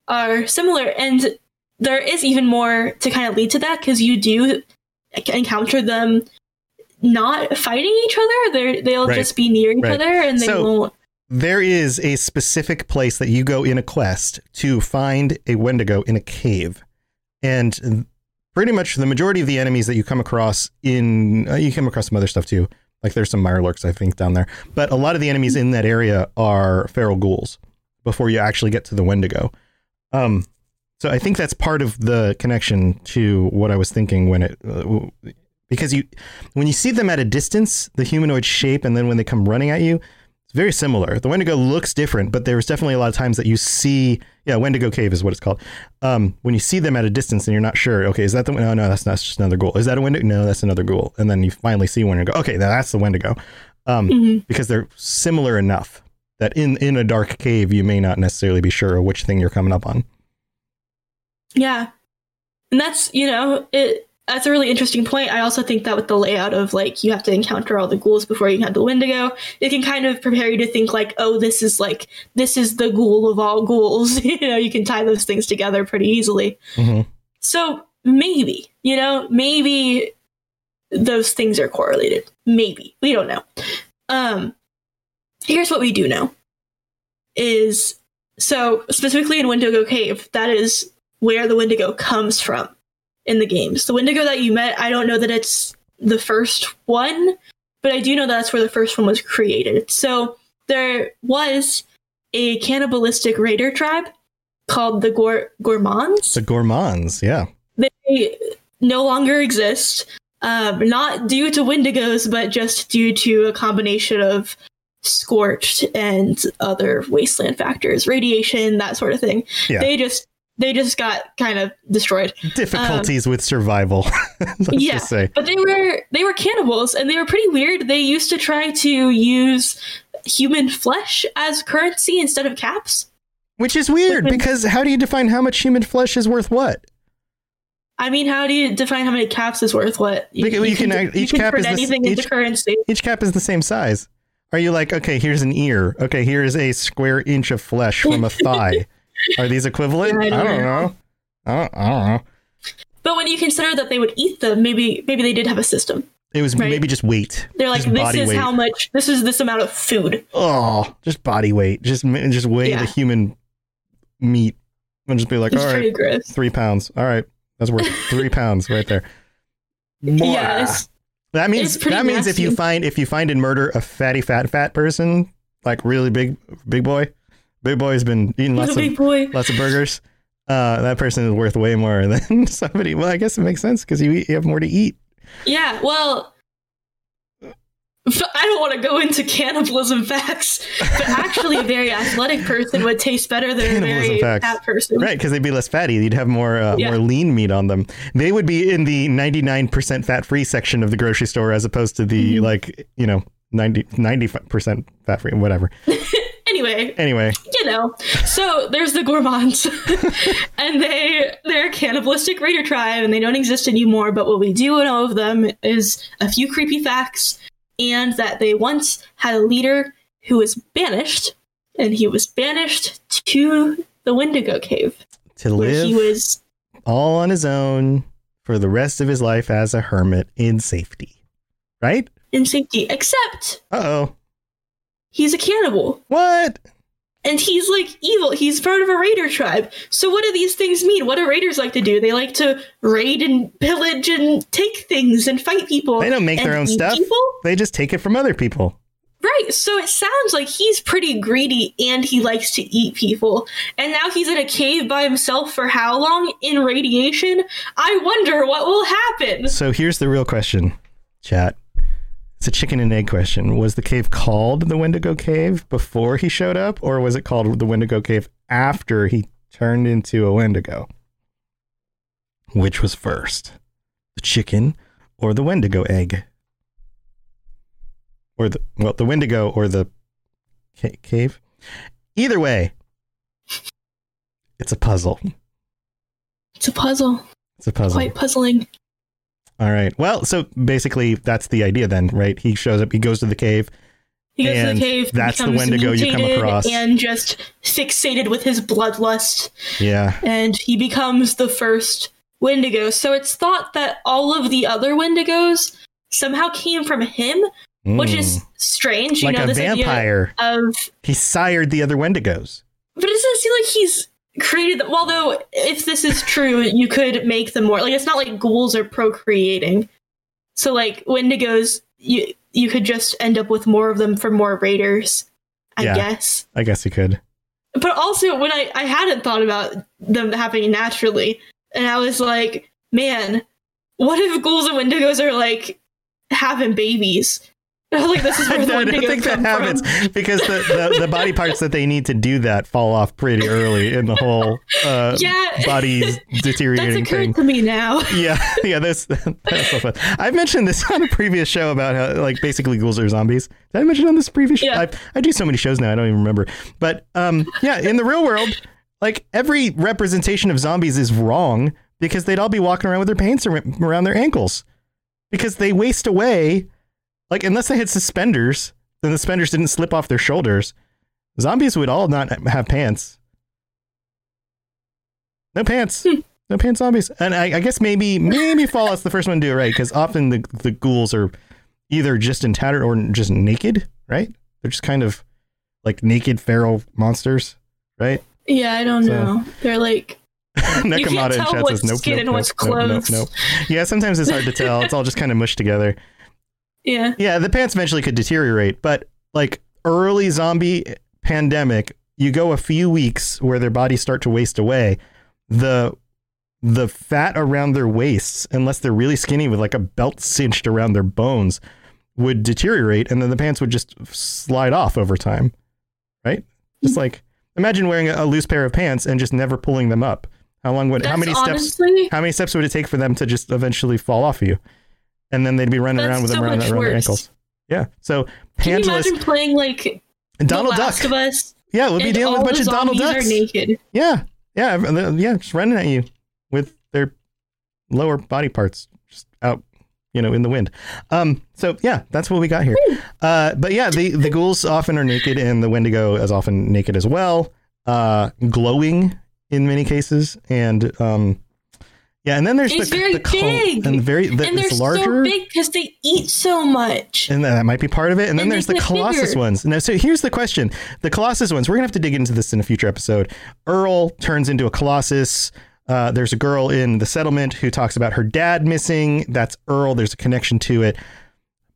Speaker 3: are similar, and there is even more to kind of lead to that because you do encounter them not fighting each other. They're they'll
Speaker 2: Right.
Speaker 3: just be near each
Speaker 2: Right.
Speaker 3: other, and they
Speaker 2: So-
Speaker 3: won't.
Speaker 2: There is a specific place that you go in a quest to find a Wendigo in a cave. And pretty much the majority of the enemies that you come across in, uh, you come across some other stuff too. Like there's some Mirelurks, I think, down there. But a lot of the enemies in that area are feral ghouls before you actually get to the Wendigo. Um, so I think that's part of the connection to what I was thinking when it, uh, because you, when you see them at a distance, the humanoid shape, and then when they come running at you, it's very similar. The Wendigo looks different, but there's definitely a lot of times that you see, yeah, Wendigo Cave is what it's called. Um, when you see them at a distance and you're not sure, okay, is that the? No, no, that's not. That's just another ghoul. Is that a Wendigo? No, that's another ghoul. And then you finally see one and go, okay, now that's the Wendigo, um,
Speaker 3: Mhm.
Speaker 2: because they're similar enough that in in a dark cave you may not necessarily be sure which thing you're coming up on.
Speaker 3: Yeah. And that's, you know, it that's a really interesting point. I also think that with the layout of like you have to encounter all the ghouls before you can have the Wendigo, it can kind of prepare you to think like, oh, this is like this is the ghoul of all ghouls. you know, you can tie those things together pretty easily.
Speaker 2: Mm-hmm.
Speaker 3: So maybe, you know, maybe those things are correlated. Maybe. We don't know. Um here's what we do know is so specifically in Wendigo Cave, that is where the Wendigo comes from in the games. The Wendigo that you met, I don't know that it's the first one, but I do know that's where the first one was created. So there was a cannibalistic raider tribe called the Gour- Gourmands.
Speaker 2: The gourmands, yeah.
Speaker 3: They no longer exist, um, not due to Wendigos, but just due to a combination of scorched and other wasteland factors, radiation, that sort of thing.
Speaker 2: Yeah.
Speaker 3: They just they just got kind of destroyed.
Speaker 2: Difficulties with survival. Let's
Speaker 3: yeah,
Speaker 2: just say.
Speaker 3: but they were they were cannibals, and they were pretty weird. They used to try to use human flesh as currency instead of caps.
Speaker 2: Which is weird because how do you define how much human flesh is worth what?
Speaker 3: I mean, how do you define how many caps is worth what?
Speaker 2: Like, you can act- each cap
Speaker 3: turn
Speaker 2: is the s-
Speaker 3: into
Speaker 2: each-
Speaker 3: currency.
Speaker 2: Each cap is the same size. Are you like, okay, here's an ear. Okay, here's a square inch of flesh from a thigh. Are these equivalent?
Speaker 3: I
Speaker 2: I
Speaker 3: don't
Speaker 2: know. I don't, I don't know.
Speaker 3: But when you consider that they would eat them, maybe maybe they did have a system.
Speaker 2: It was
Speaker 3: Right.
Speaker 2: maybe just weight.
Speaker 3: They're like,
Speaker 2: Just
Speaker 3: this is
Speaker 2: weight.
Speaker 3: how much. This is this amount of food.
Speaker 2: Oh, just body weight. Just just weigh
Speaker 3: Yeah.
Speaker 2: the human meat and just be like,
Speaker 3: It's
Speaker 2: all right,
Speaker 3: gross.
Speaker 2: three pounds. All right, that's worth three pounds right there.
Speaker 3: Yeah,
Speaker 2: That means that means if you find if you find and murder a fatty fat fat person, like really big big boy, big boy's been eating lots of
Speaker 3: big boy.
Speaker 2: lots of burgers. Uh, that person is worth way more than somebody. Well, I guess it makes sense because you eat, you have more to eat.
Speaker 3: Yeah, well, I don't want to go into cannibalism facts, but actually, a very athletic person would taste better than a very
Speaker 2: facts.
Speaker 3: fat person.
Speaker 2: Right, because they'd be less fatty. You'd have more uh,
Speaker 3: Yeah.
Speaker 2: more lean meat on them. They would be in the 99% fat free section of the grocery store as opposed to the
Speaker 3: Mm-hmm.
Speaker 2: like, you know, 90 90% fat free whatever.
Speaker 3: Anyway,
Speaker 2: Anyway,
Speaker 3: you know, so there's the Gourmands, and they they're a cannibalistic raider tribe, and they don't exist anymore. But what we do know of them is a few creepy facts, and that they once had a leader who was banished, and he was banished to the Wendigo Cave,
Speaker 2: to live
Speaker 3: he was
Speaker 2: all on his own for the rest of his life as a hermit in safety. Right?
Speaker 3: in safety. Except
Speaker 2: Uh-oh.
Speaker 3: He's a cannibal.
Speaker 2: What?
Speaker 3: And he's like evil. He's part of a raider tribe. So what do these things mean? What do raiders like to do? They like to raid and pillage and take things and fight people.
Speaker 2: They don't make their own stuff.
Speaker 3: People?
Speaker 2: They just take it from other people.
Speaker 3: Right. So it sounds like he's pretty greedy and he likes to eat people. And now he's in a cave by himself for how long? In radiation? I wonder what will happen.
Speaker 2: So here's the real question, chat. It's a chicken and egg question. Was the cave called the Wendigo Cave before he showed up, or was it called the Wendigo Cave after he turned into a Wendigo? Which was first, the chicken or the Wendigo egg? Or the well, the Wendigo or the ca- cave? Either way, it's a puzzle.
Speaker 3: It's a puzzle.
Speaker 2: It's a puzzle.
Speaker 3: Quite puzzling.
Speaker 2: All right. Well, so basically, that's the idea then, right? He shows up, he goes to the cave.
Speaker 3: He goes to the cave.
Speaker 2: that's the Wendigo you come across.
Speaker 3: And just fixated with his bloodlust.
Speaker 2: Yeah.
Speaker 3: And he becomes the first Wendigo. So it's thought that all of the other Wendigos somehow came from him, which
Speaker 2: Mm.
Speaker 3: is strange. You
Speaker 2: like
Speaker 3: know,
Speaker 2: a
Speaker 3: this
Speaker 2: vampire.
Speaker 3: idea of.
Speaker 2: He sired the other Wendigos.
Speaker 3: But it doesn't seem like he's created them. Although, if this is true, you could make them more. Like, it's not like ghouls are procreating. So, like, Wendigos, you you could just end up with more of them for more raiders, I
Speaker 2: Yeah.
Speaker 3: guess.
Speaker 2: I guess you could.
Speaker 3: But also, when I, I hadn't thought about them happening naturally, and I was like, man, what if ghouls and wendigos are like having babies? Like, this is
Speaker 2: I
Speaker 3: where the
Speaker 2: don't, I don't think that happens
Speaker 3: from.
Speaker 2: because the, the, the body parts that they need to do that fall off pretty early in the whole uh,
Speaker 3: Yeah.
Speaker 2: body's
Speaker 3: That's
Speaker 2: deteriorating
Speaker 3: occurred
Speaker 2: thing.
Speaker 3: to me now.
Speaker 2: Yeah, yeah, that's that's so fun. I've mentioned this on a previous show about how like basically ghouls are zombies. Did I mention on this previous?
Speaker 3: Yeah.
Speaker 2: show? I, I do so many shows now, I don't even remember. But um, yeah, in the real world, like every representation of zombies is wrong, because they'd all be walking around with their pants around their ankles because they waste away. Like unless they had suspenders, then the suspenders didn't slip off their shoulders. Zombies would all not have pants. No pants. Hmm. No pants zombies. And I, I guess maybe maybe Fallout's the first one to do it right because often the the ghouls are either just in tattered or just naked, right? They're just kind of like naked feral monsters, right?
Speaker 3: Yeah, I don't
Speaker 2: So-
Speaker 3: know. They're like
Speaker 2: Nekomata in
Speaker 3: tell
Speaker 2: chat
Speaker 3: what's
Speaker 2: says nope,
Speaker 3: skin
Speaker 2: nope,
Speaker 3: and
Speaker 2: nope,
Speaker 3: what's
Speaker 2: nope, nope,
Speaker 3: clothes.
Speaker 2: nope. Yeah, sometimes it's hard to tell. It's all just kind of mushed together.
Speaker 3: Yeah.
Speaker 2: Yeah, the pants eventually could deteriorate, but like early zombie pandemic, you go a few weeks where their bodies start to waste away. The the fat around their waists, unless they're really skinny with like a belt cinched around their bones, would deteriorate, and then the pants would just slide off over time. Right? Just mm-hmm. like imagine wearing a, loose pair of pants and just never pulling them up. How long would how
Speaker 3: That's
Speaker 2: many steps how many steps would it take for them to just eventually fall off of you? And then they'd be running
Speaker 3: That's
Speaker 2: around with them
Speaker 3: so
Speaker 2: around,
Speaker 3: much
Speaker 2: around their ankles. Yeah. So
Speaker 3: Can you imagine playing like
Speaker 2: Donald
Speaker 3: The
Speaker 2: Duck.
Speaker 3: Of Us?
Speaker 2: Yeah, we'll be dealing with a bunch of Donald Ducks.
Speaker 3: Are naked.
Speaker 2: Yeah. Yeah. Yeah. Just running at you with their lower body parts just out, you know, in the wind. Um, so yeah, that's what we got here. Uh, but yeah, the, the ghouls often are naked and the Wendigo is often naked as well. Uh, glowing in many cases. And, um, yeah, and then there's
Speaker 3: It's
Speaker 2: the,
Speaker 3: very
Speaker 2: the
Speaker 3: big.
Speaker 2: and very the,
Speaker 3: and they're
Speaker 2: larger.
Speaker 3: so big because they eat so much.
Speaker 2: And that might be part of it. And then
Speaker 3: And
Speaker 2: there's the Colossus
Speaker 3: bigger.
Speaker 2: ones. Now, so here's the question: the Colossus ones. We're gonna have to dig into this in a future episode. Earl turns into a Colossus. Uh, there's a girl in the settlement who talks about her dad missing. That's Earl. There's a connection to it.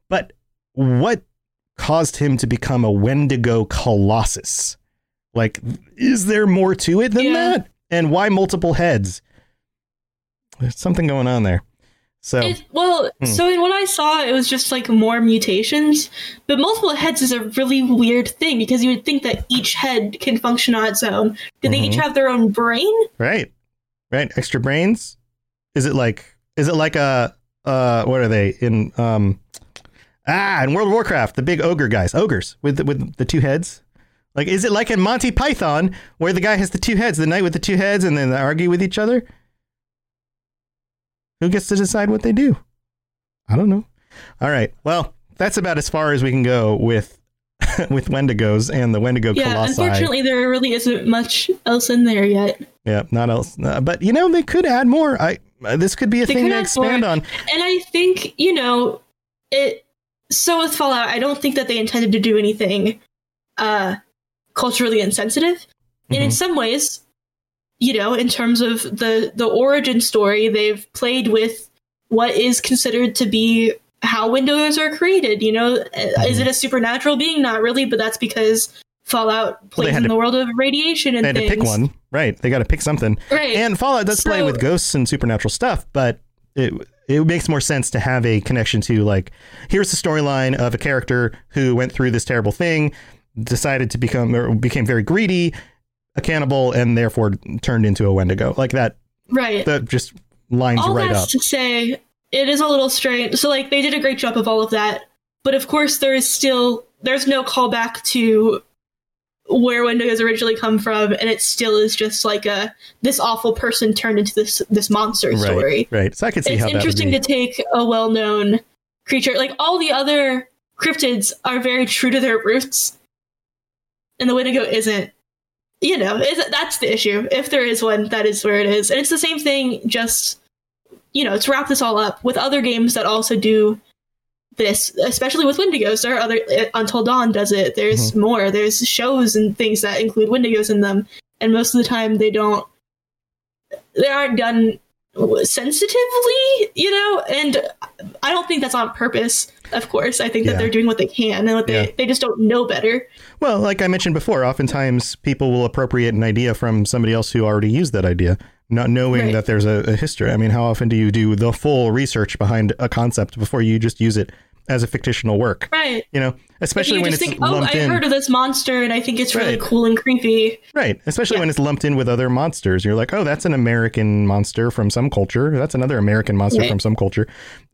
Speaker 2: But what caused him to become a Wendigo Colossus? Like, is there more to it than
Speaker 3: Yeah.
Speaker 2: that? And why multiple heads? There's something going on there. So
Speaker 3: It, well,
Speaker 2: Hmm.
Speaker 3: so in what I saw, it was just like more mutations. But multiple heads is a really weird thing because you would think that each head can function on its own. Do they each
Speaker 2: Mhm.
Speaker 3: have their own brain?
Speaker 2: Right. Right. Extra brains? Is it like is it like a uh what are they in um ah in World of Warcraft, the big ogre guys, ogres with the, with the two heads? Like is it like in Monty Python where the guy has the two heads, the knight with the two heads and then they argue with each other? Who gets to decide what they do? I don't know. All right. Well, that's about as far as we can go with with Wendigos and the Wendigo
Speaker 3: yeah,
Speaker 2: Colossi.
Speaker 3: unfortunately, there really isn't much else in there yet.
Speaker 2: Yeah, not else. Uh, but you know, they could add more. I uh, this could be a
Speaker 3: They
Speaker 2: thing to expand
Speaker 3: more.
Speaker 2: on.
Speaker 3: And I think, you know, it so with Fallout, I don't think that they intended to do anything uh culturally insensitive. And in
Speaker 2: Mhm.
Speaker 3: some ways, you know, in terms of the the origin story, they've played with what is considered to be how Wendigos are created. You know, Uh, is it a supernatural being? Not really, but that's because Fallout
Speaker 2: Mm-hmm.
Speaker 3: plays
Speaker 2: had
Speaker 3: in
Speaker 2: to-
Speaker 3: the world of radiation and
Speaker 2: They had
Speaker 3: things.
Speaker 2: to pick one, right? They got to pick something.
Speaker 3: Right.
Speaker 2: And Fallout does play with ghosts and supernatural stuff, but it it makes more sense to have a connection to like here's the storyline of a character who went through this terrible thing, decided to become or became very greedy, a cannibal, and therefore turned into a Wendigo. Like that.
Speaker 3: right.
Speaker 2: That just lines
Speaker 3: all
Speaker 2: right
Speaker 3: that's
Speaker 2: up.
Speaker 3: to say it is a little strange so like they did a great job of all of that but of course there is still there's no callback to where wendigos originally come from and it still is just like a this awful person turned into this this monster story
Speaker 2: Right. Right. So I could see
Speaker 3: it's
Speaker 2: how that would
Speaker 3: interesting to take a well-known creature like all the other cryptids are very true to their roots and the wendigo isn't you know is that's the issue. If there is one that is where it is. And it's the same thing just you know to wrap this all up with other games that also do this especially with wendigos there are other uh, until dawn does it. There's more. There's shows and things that include wendigos in them. And most of the time they don't they aren't done sensitively you know? And i don't think that's on purpose of course i think
Speaker 2: Yeah.
Speaker 3: that they're doing what they can and what they,
Speaker 2: Yeah.
Speaker 3: they just don't know better
Speaker 2: Well, like I mentioned before, oftentimes people will appropriate an idea from somebody else who already used that idea, not knowing
Speaker 3: Right.
Speaker 2: that there's a, a history. I mean, how often do you do the full research behind a concept before you just use it as a fictional work?
Speaker 3: right
Speaker 2: You know, especially
Speaker 3: you
Speaker 2: when
Speaker 3: just
Speaker 2: it's
Speaker 3: think oh
Speaker 2: lumped
Speaker 3: i
Speaker 2: in.
Speaker 3: heard of this monster and i think it's really cool and creepy
Speaker 2: Right. Especially
Speaker 3: Yeah.
Speaker 2: when it's lumped in with other monsters. You're like, oh, that's an American monster from some culture. That's another American monster
Speaker 3: Right.
Speaker 2: from some culture.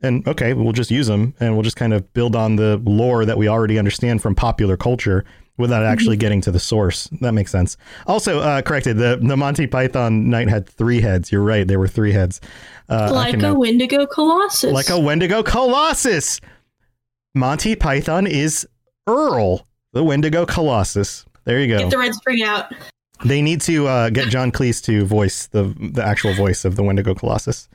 Speaker 2: And okay, we'll just use them and we'll just kind of build on the lore that we already understand from popular culture without actually getting to the source. That makes sense. Also, uh, corrected the the Monty Python Knight had three heads. You're right. There were three heads. Uh,
Speaker 3: like
Speaker 2: can
Speaker 3: a Wendigo Colossus.
Speaker 2: like a Wendigo Colossus. Monty Python is Earl, the Wendigo Colossus. There you go.
Speaker 3: Get the red spring out.
Speaker 2: They need to uh, get John Cleese to voice the the actual voice of the Wendigo Colossus.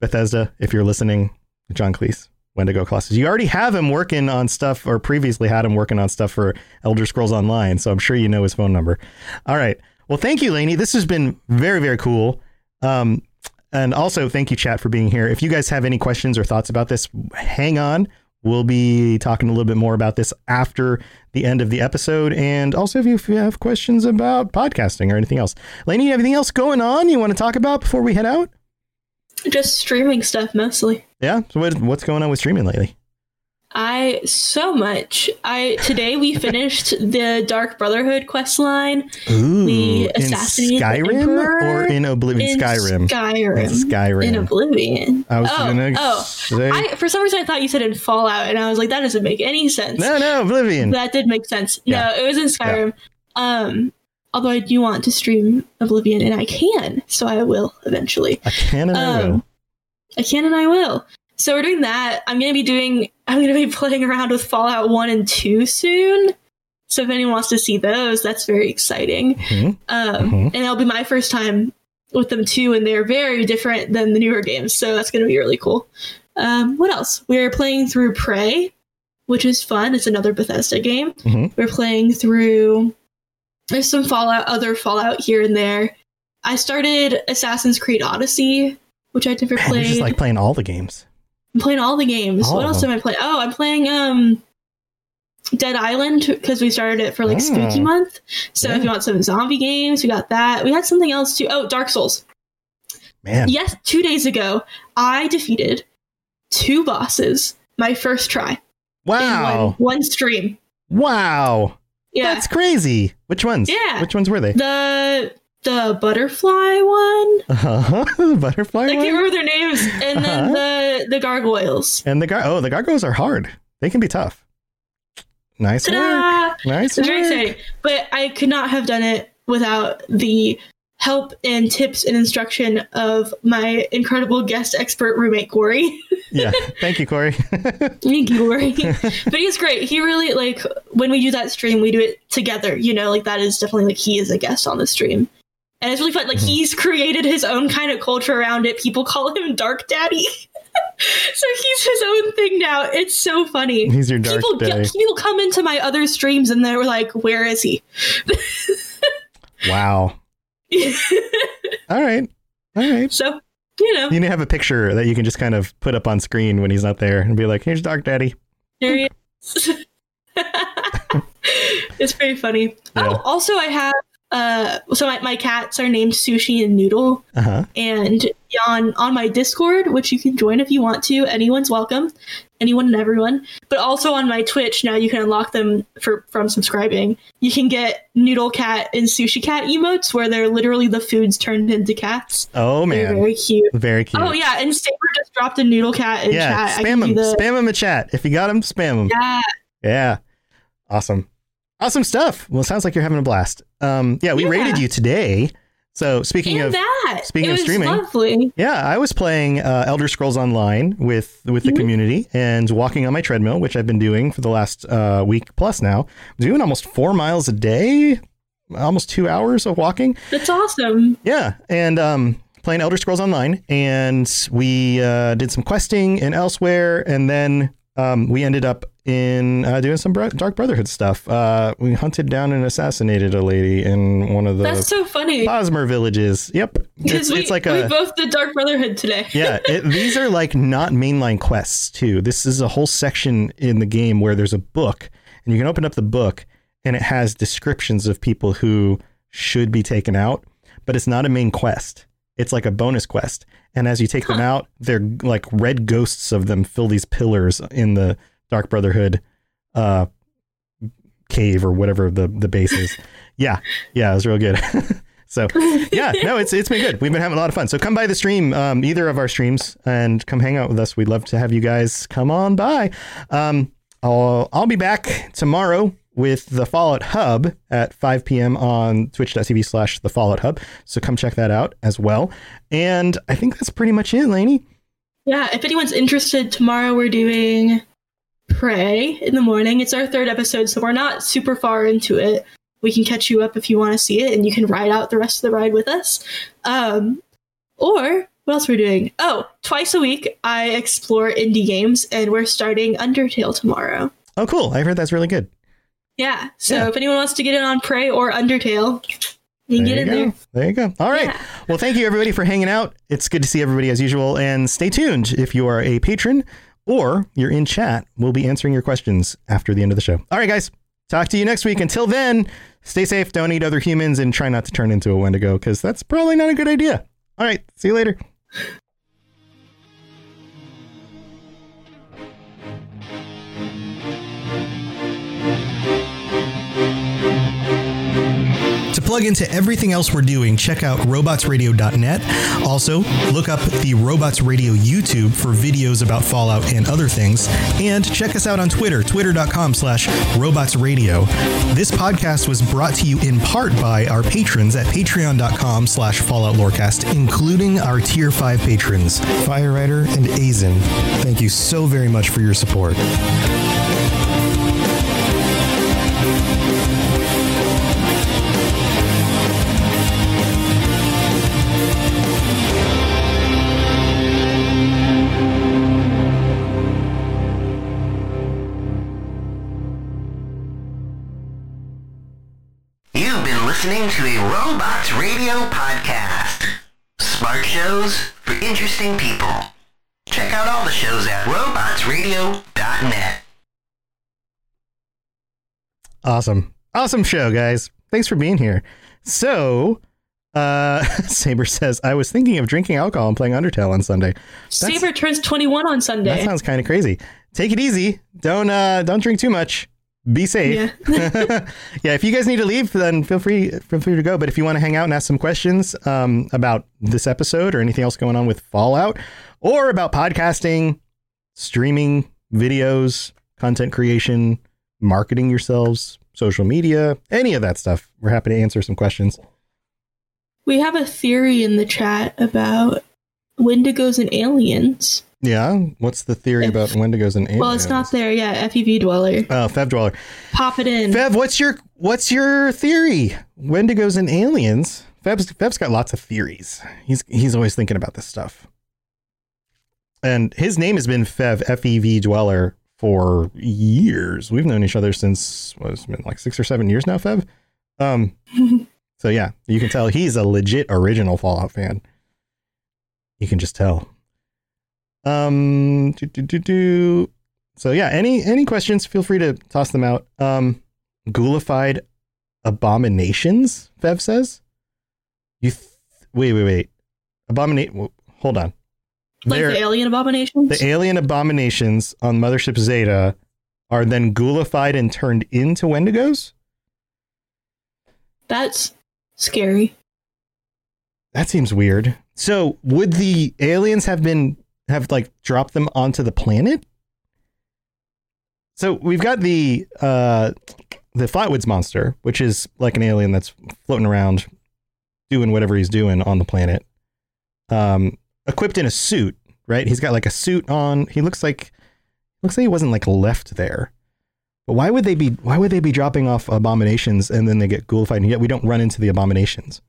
Speaker 2: Bethesda, if you're listening, John Cleese, Wendigo Colossus. You already have him working on stuff, or previously had him working on stuff for Elder Scrolls Online, so I'm sure you know his phone number. All right. Well, thank you, Lainey. This has been very, very cool. Um, and also, thank you, chat, for being here. If you guys have any questions or thoughts about this, hang on. We'll be talking a little bit more about this after the end of the episode. And also, if you, if you have questions about podcasting or anything else, Lainey, you have anything else going on you want to talk about before we head out?
Speaker 3: Just streaming stuff mostly.
Speaker 2: Yeah. So, what, what's going on with streaming lately?
Speaker 3: I so much. I today we finished the Dark Brotherhood quest line.
Speaker 2: Ooh,
Speaker 3: We
Speaker 2: in
Speaker 3: assassinated the
Speaker 2: Skyrim or in Oblivion?
Speaker 3: in
Speaker 2: Skyrim.
Speaker 3: Skyrim.
Speaker 2: In Skyrim.
Speaker 3: In Oblivion.
Speaker 2: I was
Speaker 3: oh,
Speaker 2: gonna
Speaker 3: oh.
Speaker 2: say-
Speaker 3: I, for some reason, I thought you said in Fallout, and I was like, that doesn't make any sense.
Speaker 2: No, no, Oblivion.
Speaker 3: That did make sense.
Speaker 2: Yeah.
Speaker 3: No, it was in Skyrim. Um, although I do want to stream Oblivion, and I can, so I will eventually.
Speaker 2: I can and I
Speaker 3: Um,
Speaker 2: will.
Speaker 3: I can and I will. So we're doing that. I'm gonna be doing. I'm gonna be playing around with Fallout One and Two soon. So if anyone wants to see those, that's very exciting.
Speaker 2: Mhm.
Speaker 3: Um,
Speaker 2: Mhm.
Speaker 3: And it'll be my first time with them too, and they're very different than the newer games. So that's gonna be really cool. Um, what else? We're playing through Prey, which is fun. It's another Bethesda game.
Speaker 2: Mhm.
Speaker 3: We're playing through. There's some Fallout, other Fallout here and there. I started Assassin's Creed Odyssey, which I never played.
Speaker 2: you're just like playing all the games.
Speaker 3: I'm playing all the games. What else
Speaker 2: them.
Speaker 3: am I playing? Oh, I'm playing um Dead Island because we started it for like
Speaker 2: Ah.
Speaker 3: Spooky Month. So
Speaker 2: Yeah.
Speaker 3: if you want some zombie games, we got that. We had something else too. Oh, Dark Souls.
Speaker 2: Man.
Speaker 3: Yes, two days ago, I defeated two bosses my first try
Speaker 2: Wow.
Speaker 3: one, one stream.
Speaker 2: Wow.
Speaker 3: Yeah,
Speaker 2: That's crazy. Which ones?
Speaker 3: Yeah.
Speaker 2: Which ones were they?
Speaker 3: the the butterfly one.
Speaker 2: Uh-huh. the butterfly
Speaker 3: I can't
Speaker 2: one?
Speaker 3: remember their names, and then
Speaker 2: Uh-huh.
Speaker 3: the the gargoyles.
Speaker 2: And the gar- oh, the gargoyles are hard. They can be tough. Nice work.
Speaker 3: Ta-da!
Speaker 2: Nice
Speaker 3: It's very exciting. But I could not have done it without the help and tips and instruction of my incredible guest expert roommate Corey.
Speaker 2: Yeah. Thank you, Corey.
Speaker 3: Thank you, Corey. but he's great. He really like when we do that stream, we do it together. You know, like that is definitely like he is a guest on the stream. And it's really fun. Like
Speaker 2: Mm-hmm.
Speaker 3: he's created his own kind of culture around it. People call him Dark Daddy. so he's his own thing now. It's so funny.
Speaker 2: He's your dark
Speaker 3: people,
Speaker 2: daddy.
Speaker 3: people come into my other streams and they're like, "Where is he?"
Speaker 2: wow. All right. All right.
Speaker 3: so you know,
Speaker 2: You need to have a picture that you can just kind of put up on screen when he's not there and be like, here's Dark Daddy.
Speaker 3: there he is. it's pretty funny.
Speaker 2: Yeah.
Speaker 3: Oh, also I have uh so my, my cats are named Sushi and Noodle
Speaker 2: Uh huh.
Speaker 3: and on on my Discord, which you can join if you want to. Anyone's welcome. Anyone and everyone. But also on my Twitch now you can unlock them for from subscribing. You can get Noodle Cat and Sushi Cat emotes where they're literally the foods turned into cats.
Speaker 2: Oh,
Speaker 3: They're
Speaker 2: man.
Speaker 3: very cute.
Speaker 2: Very cute.
Speaker 3: Oh yeah, and Saber just dropped a Noodle Cat in
Speaker 2: Yeah.
Speaker 3: chat.
Speaker 2: Spam him.
Speaker 3: the-
Speaker 2: Spam him in chat. If you got him, spam him.
Speaker 3: Yeah.
Speaker 2: Yeah. Awesome. Awesome stuff. Well, it sounds like you're having a blast. Um, yeah, we
Speaker 3: Yeah.
Speaker 2: rated you today. So speaking
Speaker 3: and
Speaker 2: of
Speaker 3: that.
Speaker 2: speaking
Speaker 3: it
Speaker 2: of
Speaker 3: was
Speaker 2: streaming-
Speaker 3: lovely.
Speaker 2: Yeah, I was playing uh, Elder Scrolls Online with with the
Speaker 3: Mm-hmm.
Speaker 2: community and walking on my treadmill, which I've been doing for the last uh, week plus now. I'm doing almost four miles a day, almost two hours of walking.
Speaker 3: That's awesome.
Speaker 2: Yeah, and um, playing Elder Scrolls Online, and we uh, did some questing and elsewhere, and then um, we ended up in uh, doing some Dark Brotherhood stuff. Uh, we hunted down and assassinated a lady in one of the
Speaker 3: That's so funny.
Speaker 2: Bosmer villages. Yep, it's,
Speaker 3: we,
Speaker 2: it's like
Speaker 3: we
Speaker 2: a
Speaker 3: both did Dark Brotherhood today.
Speaker 2: yeah, it, these are like not mainline quests too. This is a whole section in the game where there's a book, and you can open up the book, and it has descriptions of people who should be taken out, but it's not a main quest. It's like a bonus quest, and as you take them out, they're like red ghosts of them fill these pillars in the Dark Brotherhood uh, cave or whatever the the base is. yeah, yeah, it was real good. so yeah, no, it's it's been good. We've been having a lot of fun. So come by the stream, um, either of our streams, and come hang out with us. We'd love to have you guys come on by. Um, I'll I'll be back tomorrow with the Fallout Hub at 5 p.m. on twitch.tv slash the Fallout Hub. So come check that out as well. And I think that's pretty much it, Lainey.
Speaker 3: Yeah, if anyone's interested, tomorrow we're doing Prey in the morning. It's our third episode, so we're not super far into it. We can catch you up if you want to see it, and you can ride out the rest of the ride with us. Um, or what else we're doing? Oh, twice a week I explore indie games, and we're starting Undertale tomorrow.
Speaker 2: Oh, cool. I heard that's really good.
Speaker 3: Yeah, so
Speaker 2: Yeah.
Speaker 3: if anyone wants to get in on Prey or Undertale, you can
Speaker 2: There
Speaker 3: get
Speaker 2: you
Speaker 3: in
Speaker 2: go.
Speaker 3: there.
Speaker 2: There you go. All right.
Speaker 3: Yeah.
Speaker 2: Well, thank you everybody for hanging out. It's good to see everybody as usual. And stay tuned if you are a patron or you're in chat. We'll be answering your questions after the end of the show. All right, guys. Talk to you next week. Until then, stay safe, don't eat other humans, and try not to turn into a Wendigo because that's probably not a good idea. All right. See you later.
Speaker 5: Plug into everything else we're doing, check out robotsradio.net. Also, look up the Robots Radio YouTube for videos about Fallout and other things. And check us out on Twitter, twitter.com slash robotsradio. This podcast was brought to you in part by our patrons at patreon.com slash Fallout Lorecast, including our tier 5 patrons, Firerider and Azen. Thank you so very much for your support.
Speaker 2: Awesome. Awesome show, guys. Thanks for being here. So, uh, Saber says, I was thinking of drinking alcohol and playing Undertale on Sunday. That's-
Speaker 3: Saber turns 21 on Sunday.
Speaker 2: That sounds kind of crazy. Take it easy. Don't uh don't drink too much. Be safe. Yeah. yeah. if you guys need to leave, then feel free feel free to go. But if you want to hang out and ask some questions um, about this episode or anything else going on with Fallout, or about podcasting, streaming videos, content creation, marketing yourselves, social media, any of that stuff, we're happy to answer some questions.
Speaker 3: We have a theory in the chat about Wendigos and aliens.
Speaker 2: Yeah. What's the theory about Wendigos and aliens?
Speaker 3: Well, it's not there yet. FEV Dweller.
Speaker 2: Oh, Fev Dweller.
Speaker 3: Pop it in.
Speaker 2: Fev, what's your what's your theory? Wendigos and aliens. Fev's Fev's got lots of theories. He's he's always thinking about this stuff. And his name has been Fev F E V Dweller for years. We've known each other since what has been like six or seven years now, Fev. Um. so yeah, you can tell he's a legit original Fallout fan. You can just tell. Um. Do, do, do, do. So yeah, any any questions? Feel free to toss them out. Um, ghoulified abominations. Fev says. You th- wait, wait, wait. Abominate. Hold on.
Speaker 3: Like
Speaker 2: They're-
Speaker 3: the alien abominations.
Speaker 2: the alien abominations on Mothership Zeta are then ghoulified and turned into Wendigos.
Speaker 3: That's scary.
Speaker 2: That seems weird. So would the aliens have been have like dropped them onto the planet? So we've got the uh the Flatwoods monster, which is like an alien that's floating around doing whatever he's doing on the planet. Um equipped in a suit, right? He's got like a suit on. He looks like looks like he wasn't like left there. But why would they be why would they be dropping off abominations and then they get ghoulified and yet we don't run into the abominations?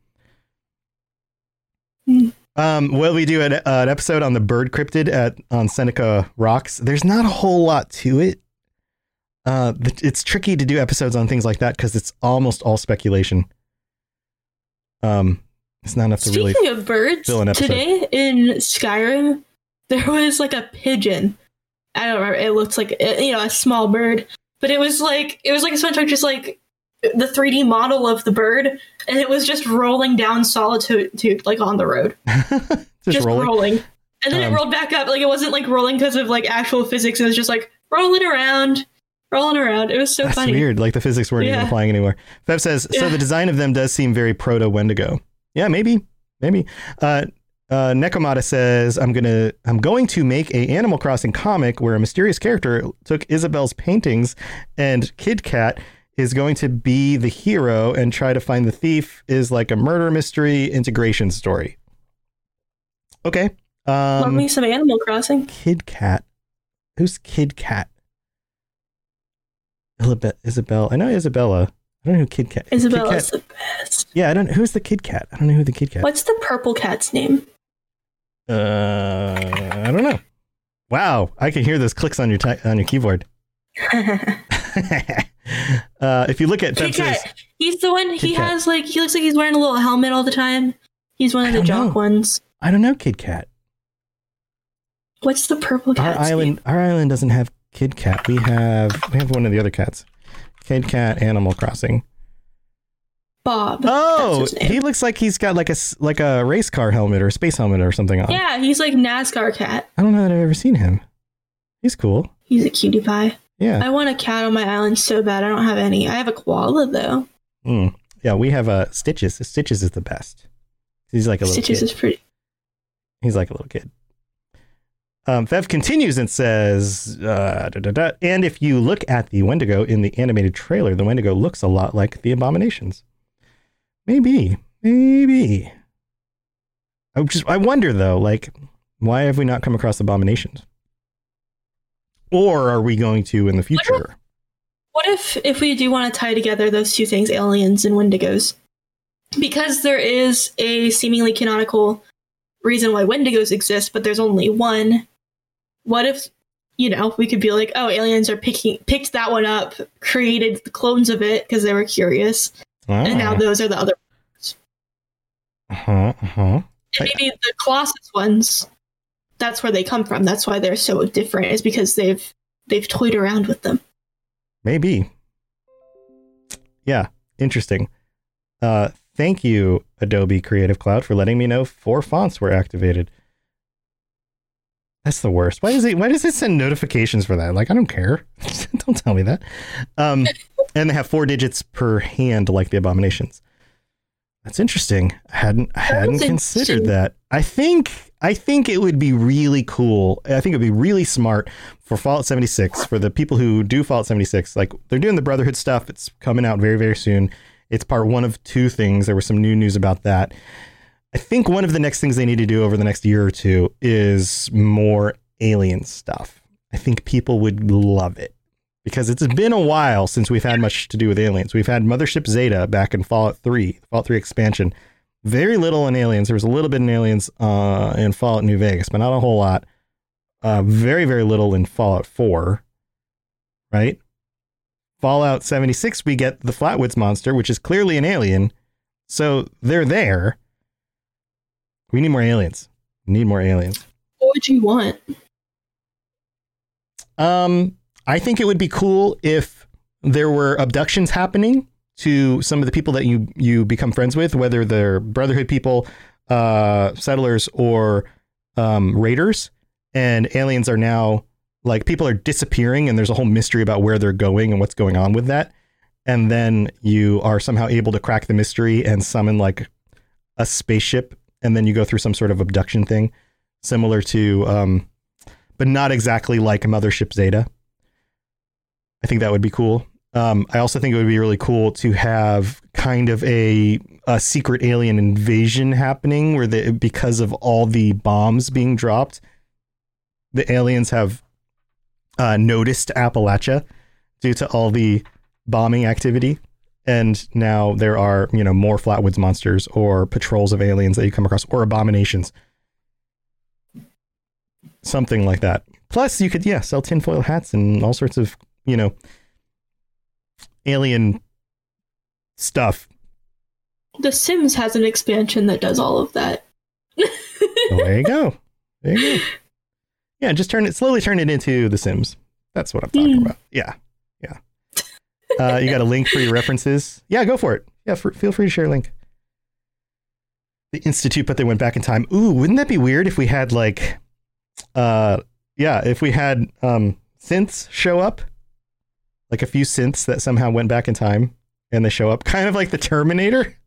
Speaker 2: Um, well, we do an, uh, an episode on the bird cryptid at on Seneca Rocks. There's not a whole lot to it. Uh, it's tricky to do episodes on things like that because it's almost all speculation. Um, it's not enough to
Speaker 3: Speaking
Speaker 2: really.
Speaker 3: of birds, today in Skyrim, there was like a pigeon. I don't remember. It looked like you know a small bird, but it was like it was like someone took just like the 3D model of the bird, and it was just rolling down solitude like on the road,
Speaker 2: just, rolling.
Speaker 3: and then
Speaker 2: Um,
Speaker 3: it rolled back up. Like it wasn't like rolling because of like actual physics. It was just like rolling around, rolling around. It was so
Speaker 2: That's
Speaker 3: funny.
Speaker 2: weird. Like the physics weren't even applying anywhere. Fev says, so
Speaker 3: Yeah.
Speaker 2: the design of them does seem very proto Wendigo. Yeah, maybe, maybe. Uh, uh, Nekomata says, I'm gonna, I'm going to make a Animal Crossing comic where a mysterious character took Isabelle's paintings and Kid Cat is going to be the hero and try to find the thief is like a murder mystery integration story. Okay.
Speaker 3: Love
Speaker 2: Um,
Speaker 3: me some Animal Crossing.
Speaker 2: Kid Cat. Who's Kid Cat? Isabel. I know Isabella. I don't know who Kid Cat. Kid
Speaker 3: Isabella's
Speaker 2: Cat-
Speaker 3: the best.
Speaker 2: Yeah, I don't. Who's the Kid Cat? I don't know who the Kid Cat.
Speaker 3: What's the purple cat's name?
Speaker 2: Uh, I don't know. Wow, I can hear those clicks on your ti- on your keyboard. uh, if you look at
Speaker 3: Kat. He's the one. He
Speaker 2: Kit Kat.
Speaker 3: has like he looks like he's wearing a little helmet all the time. He's one of the jock
Speaker 2: know.
Speaker 3: ones.
Speaker 2: I don't know Kid Cat.
Speaker 3: What's the purple
Speaker 2: cat?
Speaker 3: Our
Speaker 2: island,
Speaker 3: name?
Speaker 2: our island doesn't have Kid Cat. We have we have one of the other cats. Kid Cat Animal Crossing.
Speaker 3: Bob.
Speaker 2: Oh,
Speaker 3: That's his name.
Speaker 2: he looks like he's got like a s- like a race car helmet or a space helmet or something on.
Speaker 3: yeah, he's like NASCAR cat.
Speaker 2: I don't know that I've ever seen him. He's cool.
Speaker 3: He's a cutie pie.
Speaker 2: Yeah.
Speaker 3: I want a cat on my island so bad. I don't have any. I have a koala though.
Speaker 2: Mm. Yeah, we have uh, Stitches. Stitches is the best. He's like a little
Speaker 3: Stitches
Speaker 2: kid.
Speaker 3: is pretty.
Speaker 2: He's like a little kid. Um, Fev continues and says, uh, da, da, da, and if you look at the Wendigo in the animated trailer, the Wendigo looks a lot like the Abominations. Maybe, maybe. I just, I wonder though, like, why have we not come across Abominations? Or are we going to in the future?
Speaker 3: What if if we do want to tie together those two things, aliens and Wendigos? Because there is a seemingly canonical reason why Wendigos exist, but there's only one. What if you know, we could be like, oh, aliens are picking picked that one up, created the clones of it because they were curious, and now
Speaker 2: Ah,
Speaker 3: those are the other.
Speaker 2: uh-huh, uh-huh.
Speaker 3: And maybe the Colossus ones. That's where they come from. That's why they're so different. Is because they've they've toyed around with them.
Speaker 2: Maybe. Yeah, interesting. Uh, thank you, Adobe Creative Cloud, for letting me know four fonts were activated. That's the worst. Why does it? Why does it send notifications for that? Like, I don't care. don't tell me that. Um, and they have four digits per hand, like the abominations. That's interesting. I hadn't I hadn't
Speaker 3: That's
Speaker 2: considered that. I think I think it would be really cool. I think it would be really smart for Fallout 76 for the people who do Fallout 76. Like they're doing the Brotherhood stuff. It's coming out very very soon. It's part one of two things. There was some new news about that. I think one of the next things they need to do over the next year or two is more alien stuff. I think people would love it because it's been a while since we've had much to do with aliens. We've had Mothership Zeta back in Fallout 3, Fallout 3 expansion. Very little in aliens. There was a little bit in aliens uh, in Fallout New Vegas, but not a whole lot. Uh, very, very little in Fallout 4, right? Fallout 76, we get the Flatwoods monster, which is clearly an alien. So they're there. We need more aliens. We need more aliens.
Speaker 3: What would you want?
Speaker 2: Um, I think it would be cool if there were abductions happening to some of the people that you you become friends with, whether they're Brotherhood people, uh, settlers, or um, raiders, and aliens are now like people are disappearing, and there's a whole mystery about where they're going and what's going on with that. And then you are somehow able to crack the mystery and summon like a spaceship, and then you go through some sort of abduction thing, similar to um, but not exactly like Mothership Zeta. I think that would be cool. Um, I also think it would be really cool to have kind of a, a secret alien invasion happening where the, because of all the bombs being dropped, the aliens have uh, noticed Appalachia due to all the bombing activity. And now there are, you know, more Flatwoods monsters or patrols of aliens that you come across or abominations something like that. Plus, you could yeah sell tinfoil hats and all sorts of you know alien stuff.
Speaker 3: The Sims has an expansion that does all of that.
Speaker 2: Well, there you go. There you go. Yeah, just turn it slowly. Turn it into The Sims. That's what I'm talking
Speaker 3: Mm.
Speaker 2: about. Yeah, yeah. Uh, you got a link for your references? Yeah, go for it. Yeah, for, feel free to share a link. The Institute, but they went back in time. Ooh, wouldn't that be weird if we had like, uh, yeah, if we had um synths show up, like a few synths that somehow went back in time and they show up, kind of like the Terminator.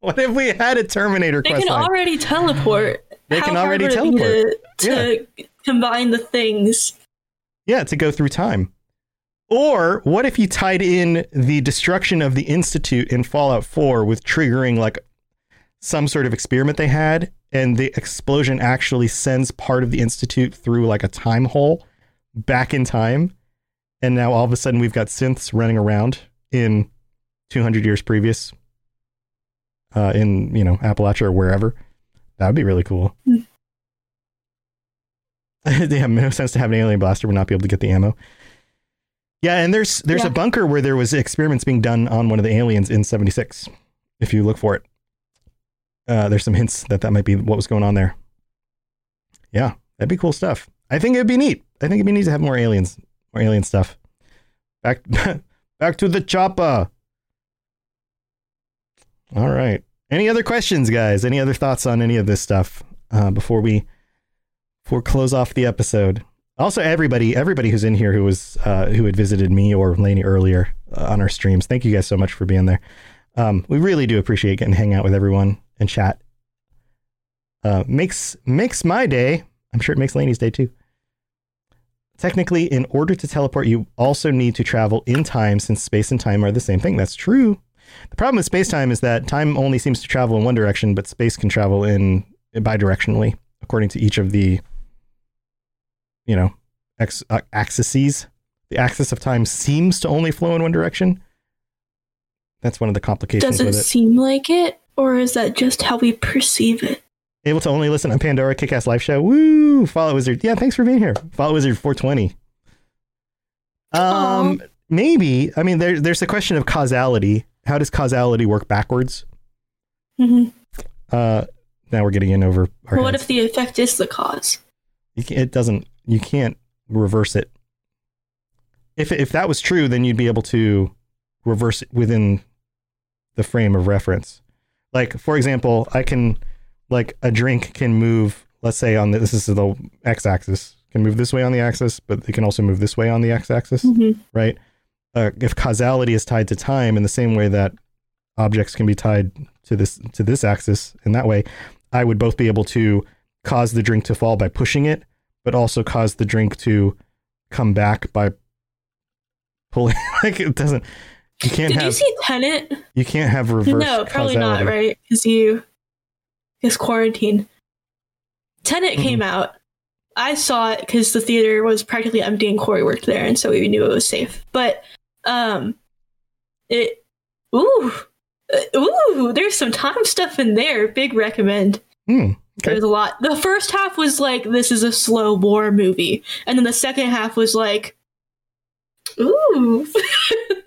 Speaker 2: What if we had a Terminator
Speaker 3: question?
Speaker 2: They
Speaker 3: can
Speaker 2: line?
Speaker 3: already teleport.
Speaker 2: They
Speaker 3: How
Speaker 2: can already
Speaker 3: would it be
Speaker 2: teleport.
Speaker 3: To, to combine the things.
Speaker 2: Yeah, to go through time. Or what if you tied in the destruction of the Institute in Fallout 4 with triggering like some sort of experiment they had, and the explosion actually sends part of the Institute through like a time hole back in time, and now all of a sudden we've got synths running around in 200 years previous, uh, in you know Appalachia or wherever. That would be really cool. they have no sense to have an alien blaster would not be able to get the ammo. Yeah, and there's there's
Speaker 3: Yeah.
Speaker 2: a bunker where there was experiments being done on one of the aliens in '76. If you look for it, uh, there's some hints that that might be what was going on there. Yeah, that'd be cool stuff. I think it'd be neat. I think it'd be neat to have more aliens, more alien stuff. Back, back to the chopper. All right. Any other questions, guys? Any other thoughts on any of this stuff uh, before we before we close off the episode? Also, everybody, everybody who's in here who was uh, who had visited me or Lainey earlier uh, on our streams, thank you guys so much for being there. Um, we really do appreciate getting to hang out with everyone and chat. Uh, makes makes my day. I'm sure it makes Lainey's day too. Technically, in order to teleport, you also need to travel in time, since space and time are the same thing. That's true. The problem with space time is that time only seems to travel in one direction, but space can travel in bidirectionally, according to each of the, you know, ex- uh, axes. The axis of time seems to only flow in one direction. That's one of the complications
Speaker 3: Does it
Speaker 2: it.
Speaker 3: seem like it, or is that just how we perceive it?
Speaker 2: Able to only listen on Pandora Kickass Live Show. Woo! Follow Wizard. Yeah, thanks for being here. Follow Wizard 420. Um, maybe. I mean, there, there's a question of causality. How does causality work backwards?
Speaker 3: hmm
Speaker 2: Uh, now we're getting in over our
Speaker 3: Well, what if the effect is the cause?
Speaker 2: It doesn't. You can't reverse it. If if that was true, then you'd be able to reverse it within the frame of reference. Like for example, I can like a drink can move. Let's say on the, this is the x-axis can move this way on the axis, but it can also move this way on the x-axis,
Speaker 3: Mhm.
Speaker 2: right? Uh, if causality is tied to time in the same way that objects can be tied to this to this axis in that way, I would both be able to cause the drink to fall by pushing it, but also cause the drink to come back by pulling. like it doesn't. You can't
Speaker 3: Did
Speaker 2: have.
Speaker 3: you see Tenet?
Speaker 2: you can't have reverse.
Speaker 3: no, probably
Speaker 2: causality.
Speaker 3: not, right? Because you, because quarantine. Tenet
Speaker 2: Mm-hmm.
Speaker 3: came out. I saw it because the theater was practically empty and Corey worked there, and so we knew it was safe. But, um, it, ooh, uh, ooh, there's some time stuff in there. Big recommend.
Speaker 2: Hmm. Okay.
Speaker 3: There's a lot. The first half was like, this is a slow war movie. And then the second half was like, ooh.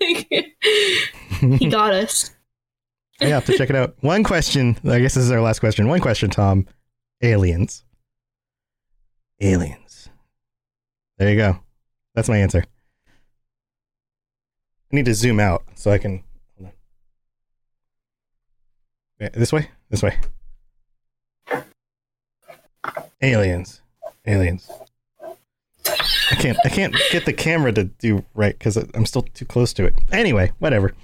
Speaker 3: he got us.
Speaker 2: I have to check it out. One question. I guess this is our last question. One question, Tom. Aliens. Aliens. There you go. That's my answer. I need to zoom out so I can. Hold on. Yeah, This way. This way. Aliens. Aliens. I can't. I can't get the camera to do right because I'm still too close to it. Anyway, whatever.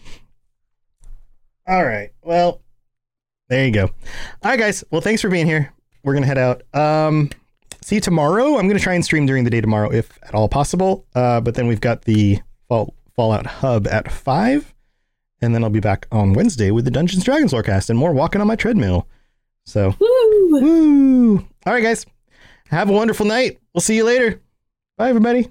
Speaker 2: All right. Well, there you go. All right, guys. Well, thanks for being here. We're gonna head out. Um, see you tomorrow. I'm gonna try and stream during the day tomorrow, if at all possible. Uh, but then we've got the Fall, Fallout Hub at five, and then I'll be back on Wednesday with the Dungeons Dragons Lorecast and more walking on my treadmill. So,
Speaker 3: Woo!
Speaker 2: woo! All right, guys. Have a wonderful night. We'll see you later. Bye, everybody.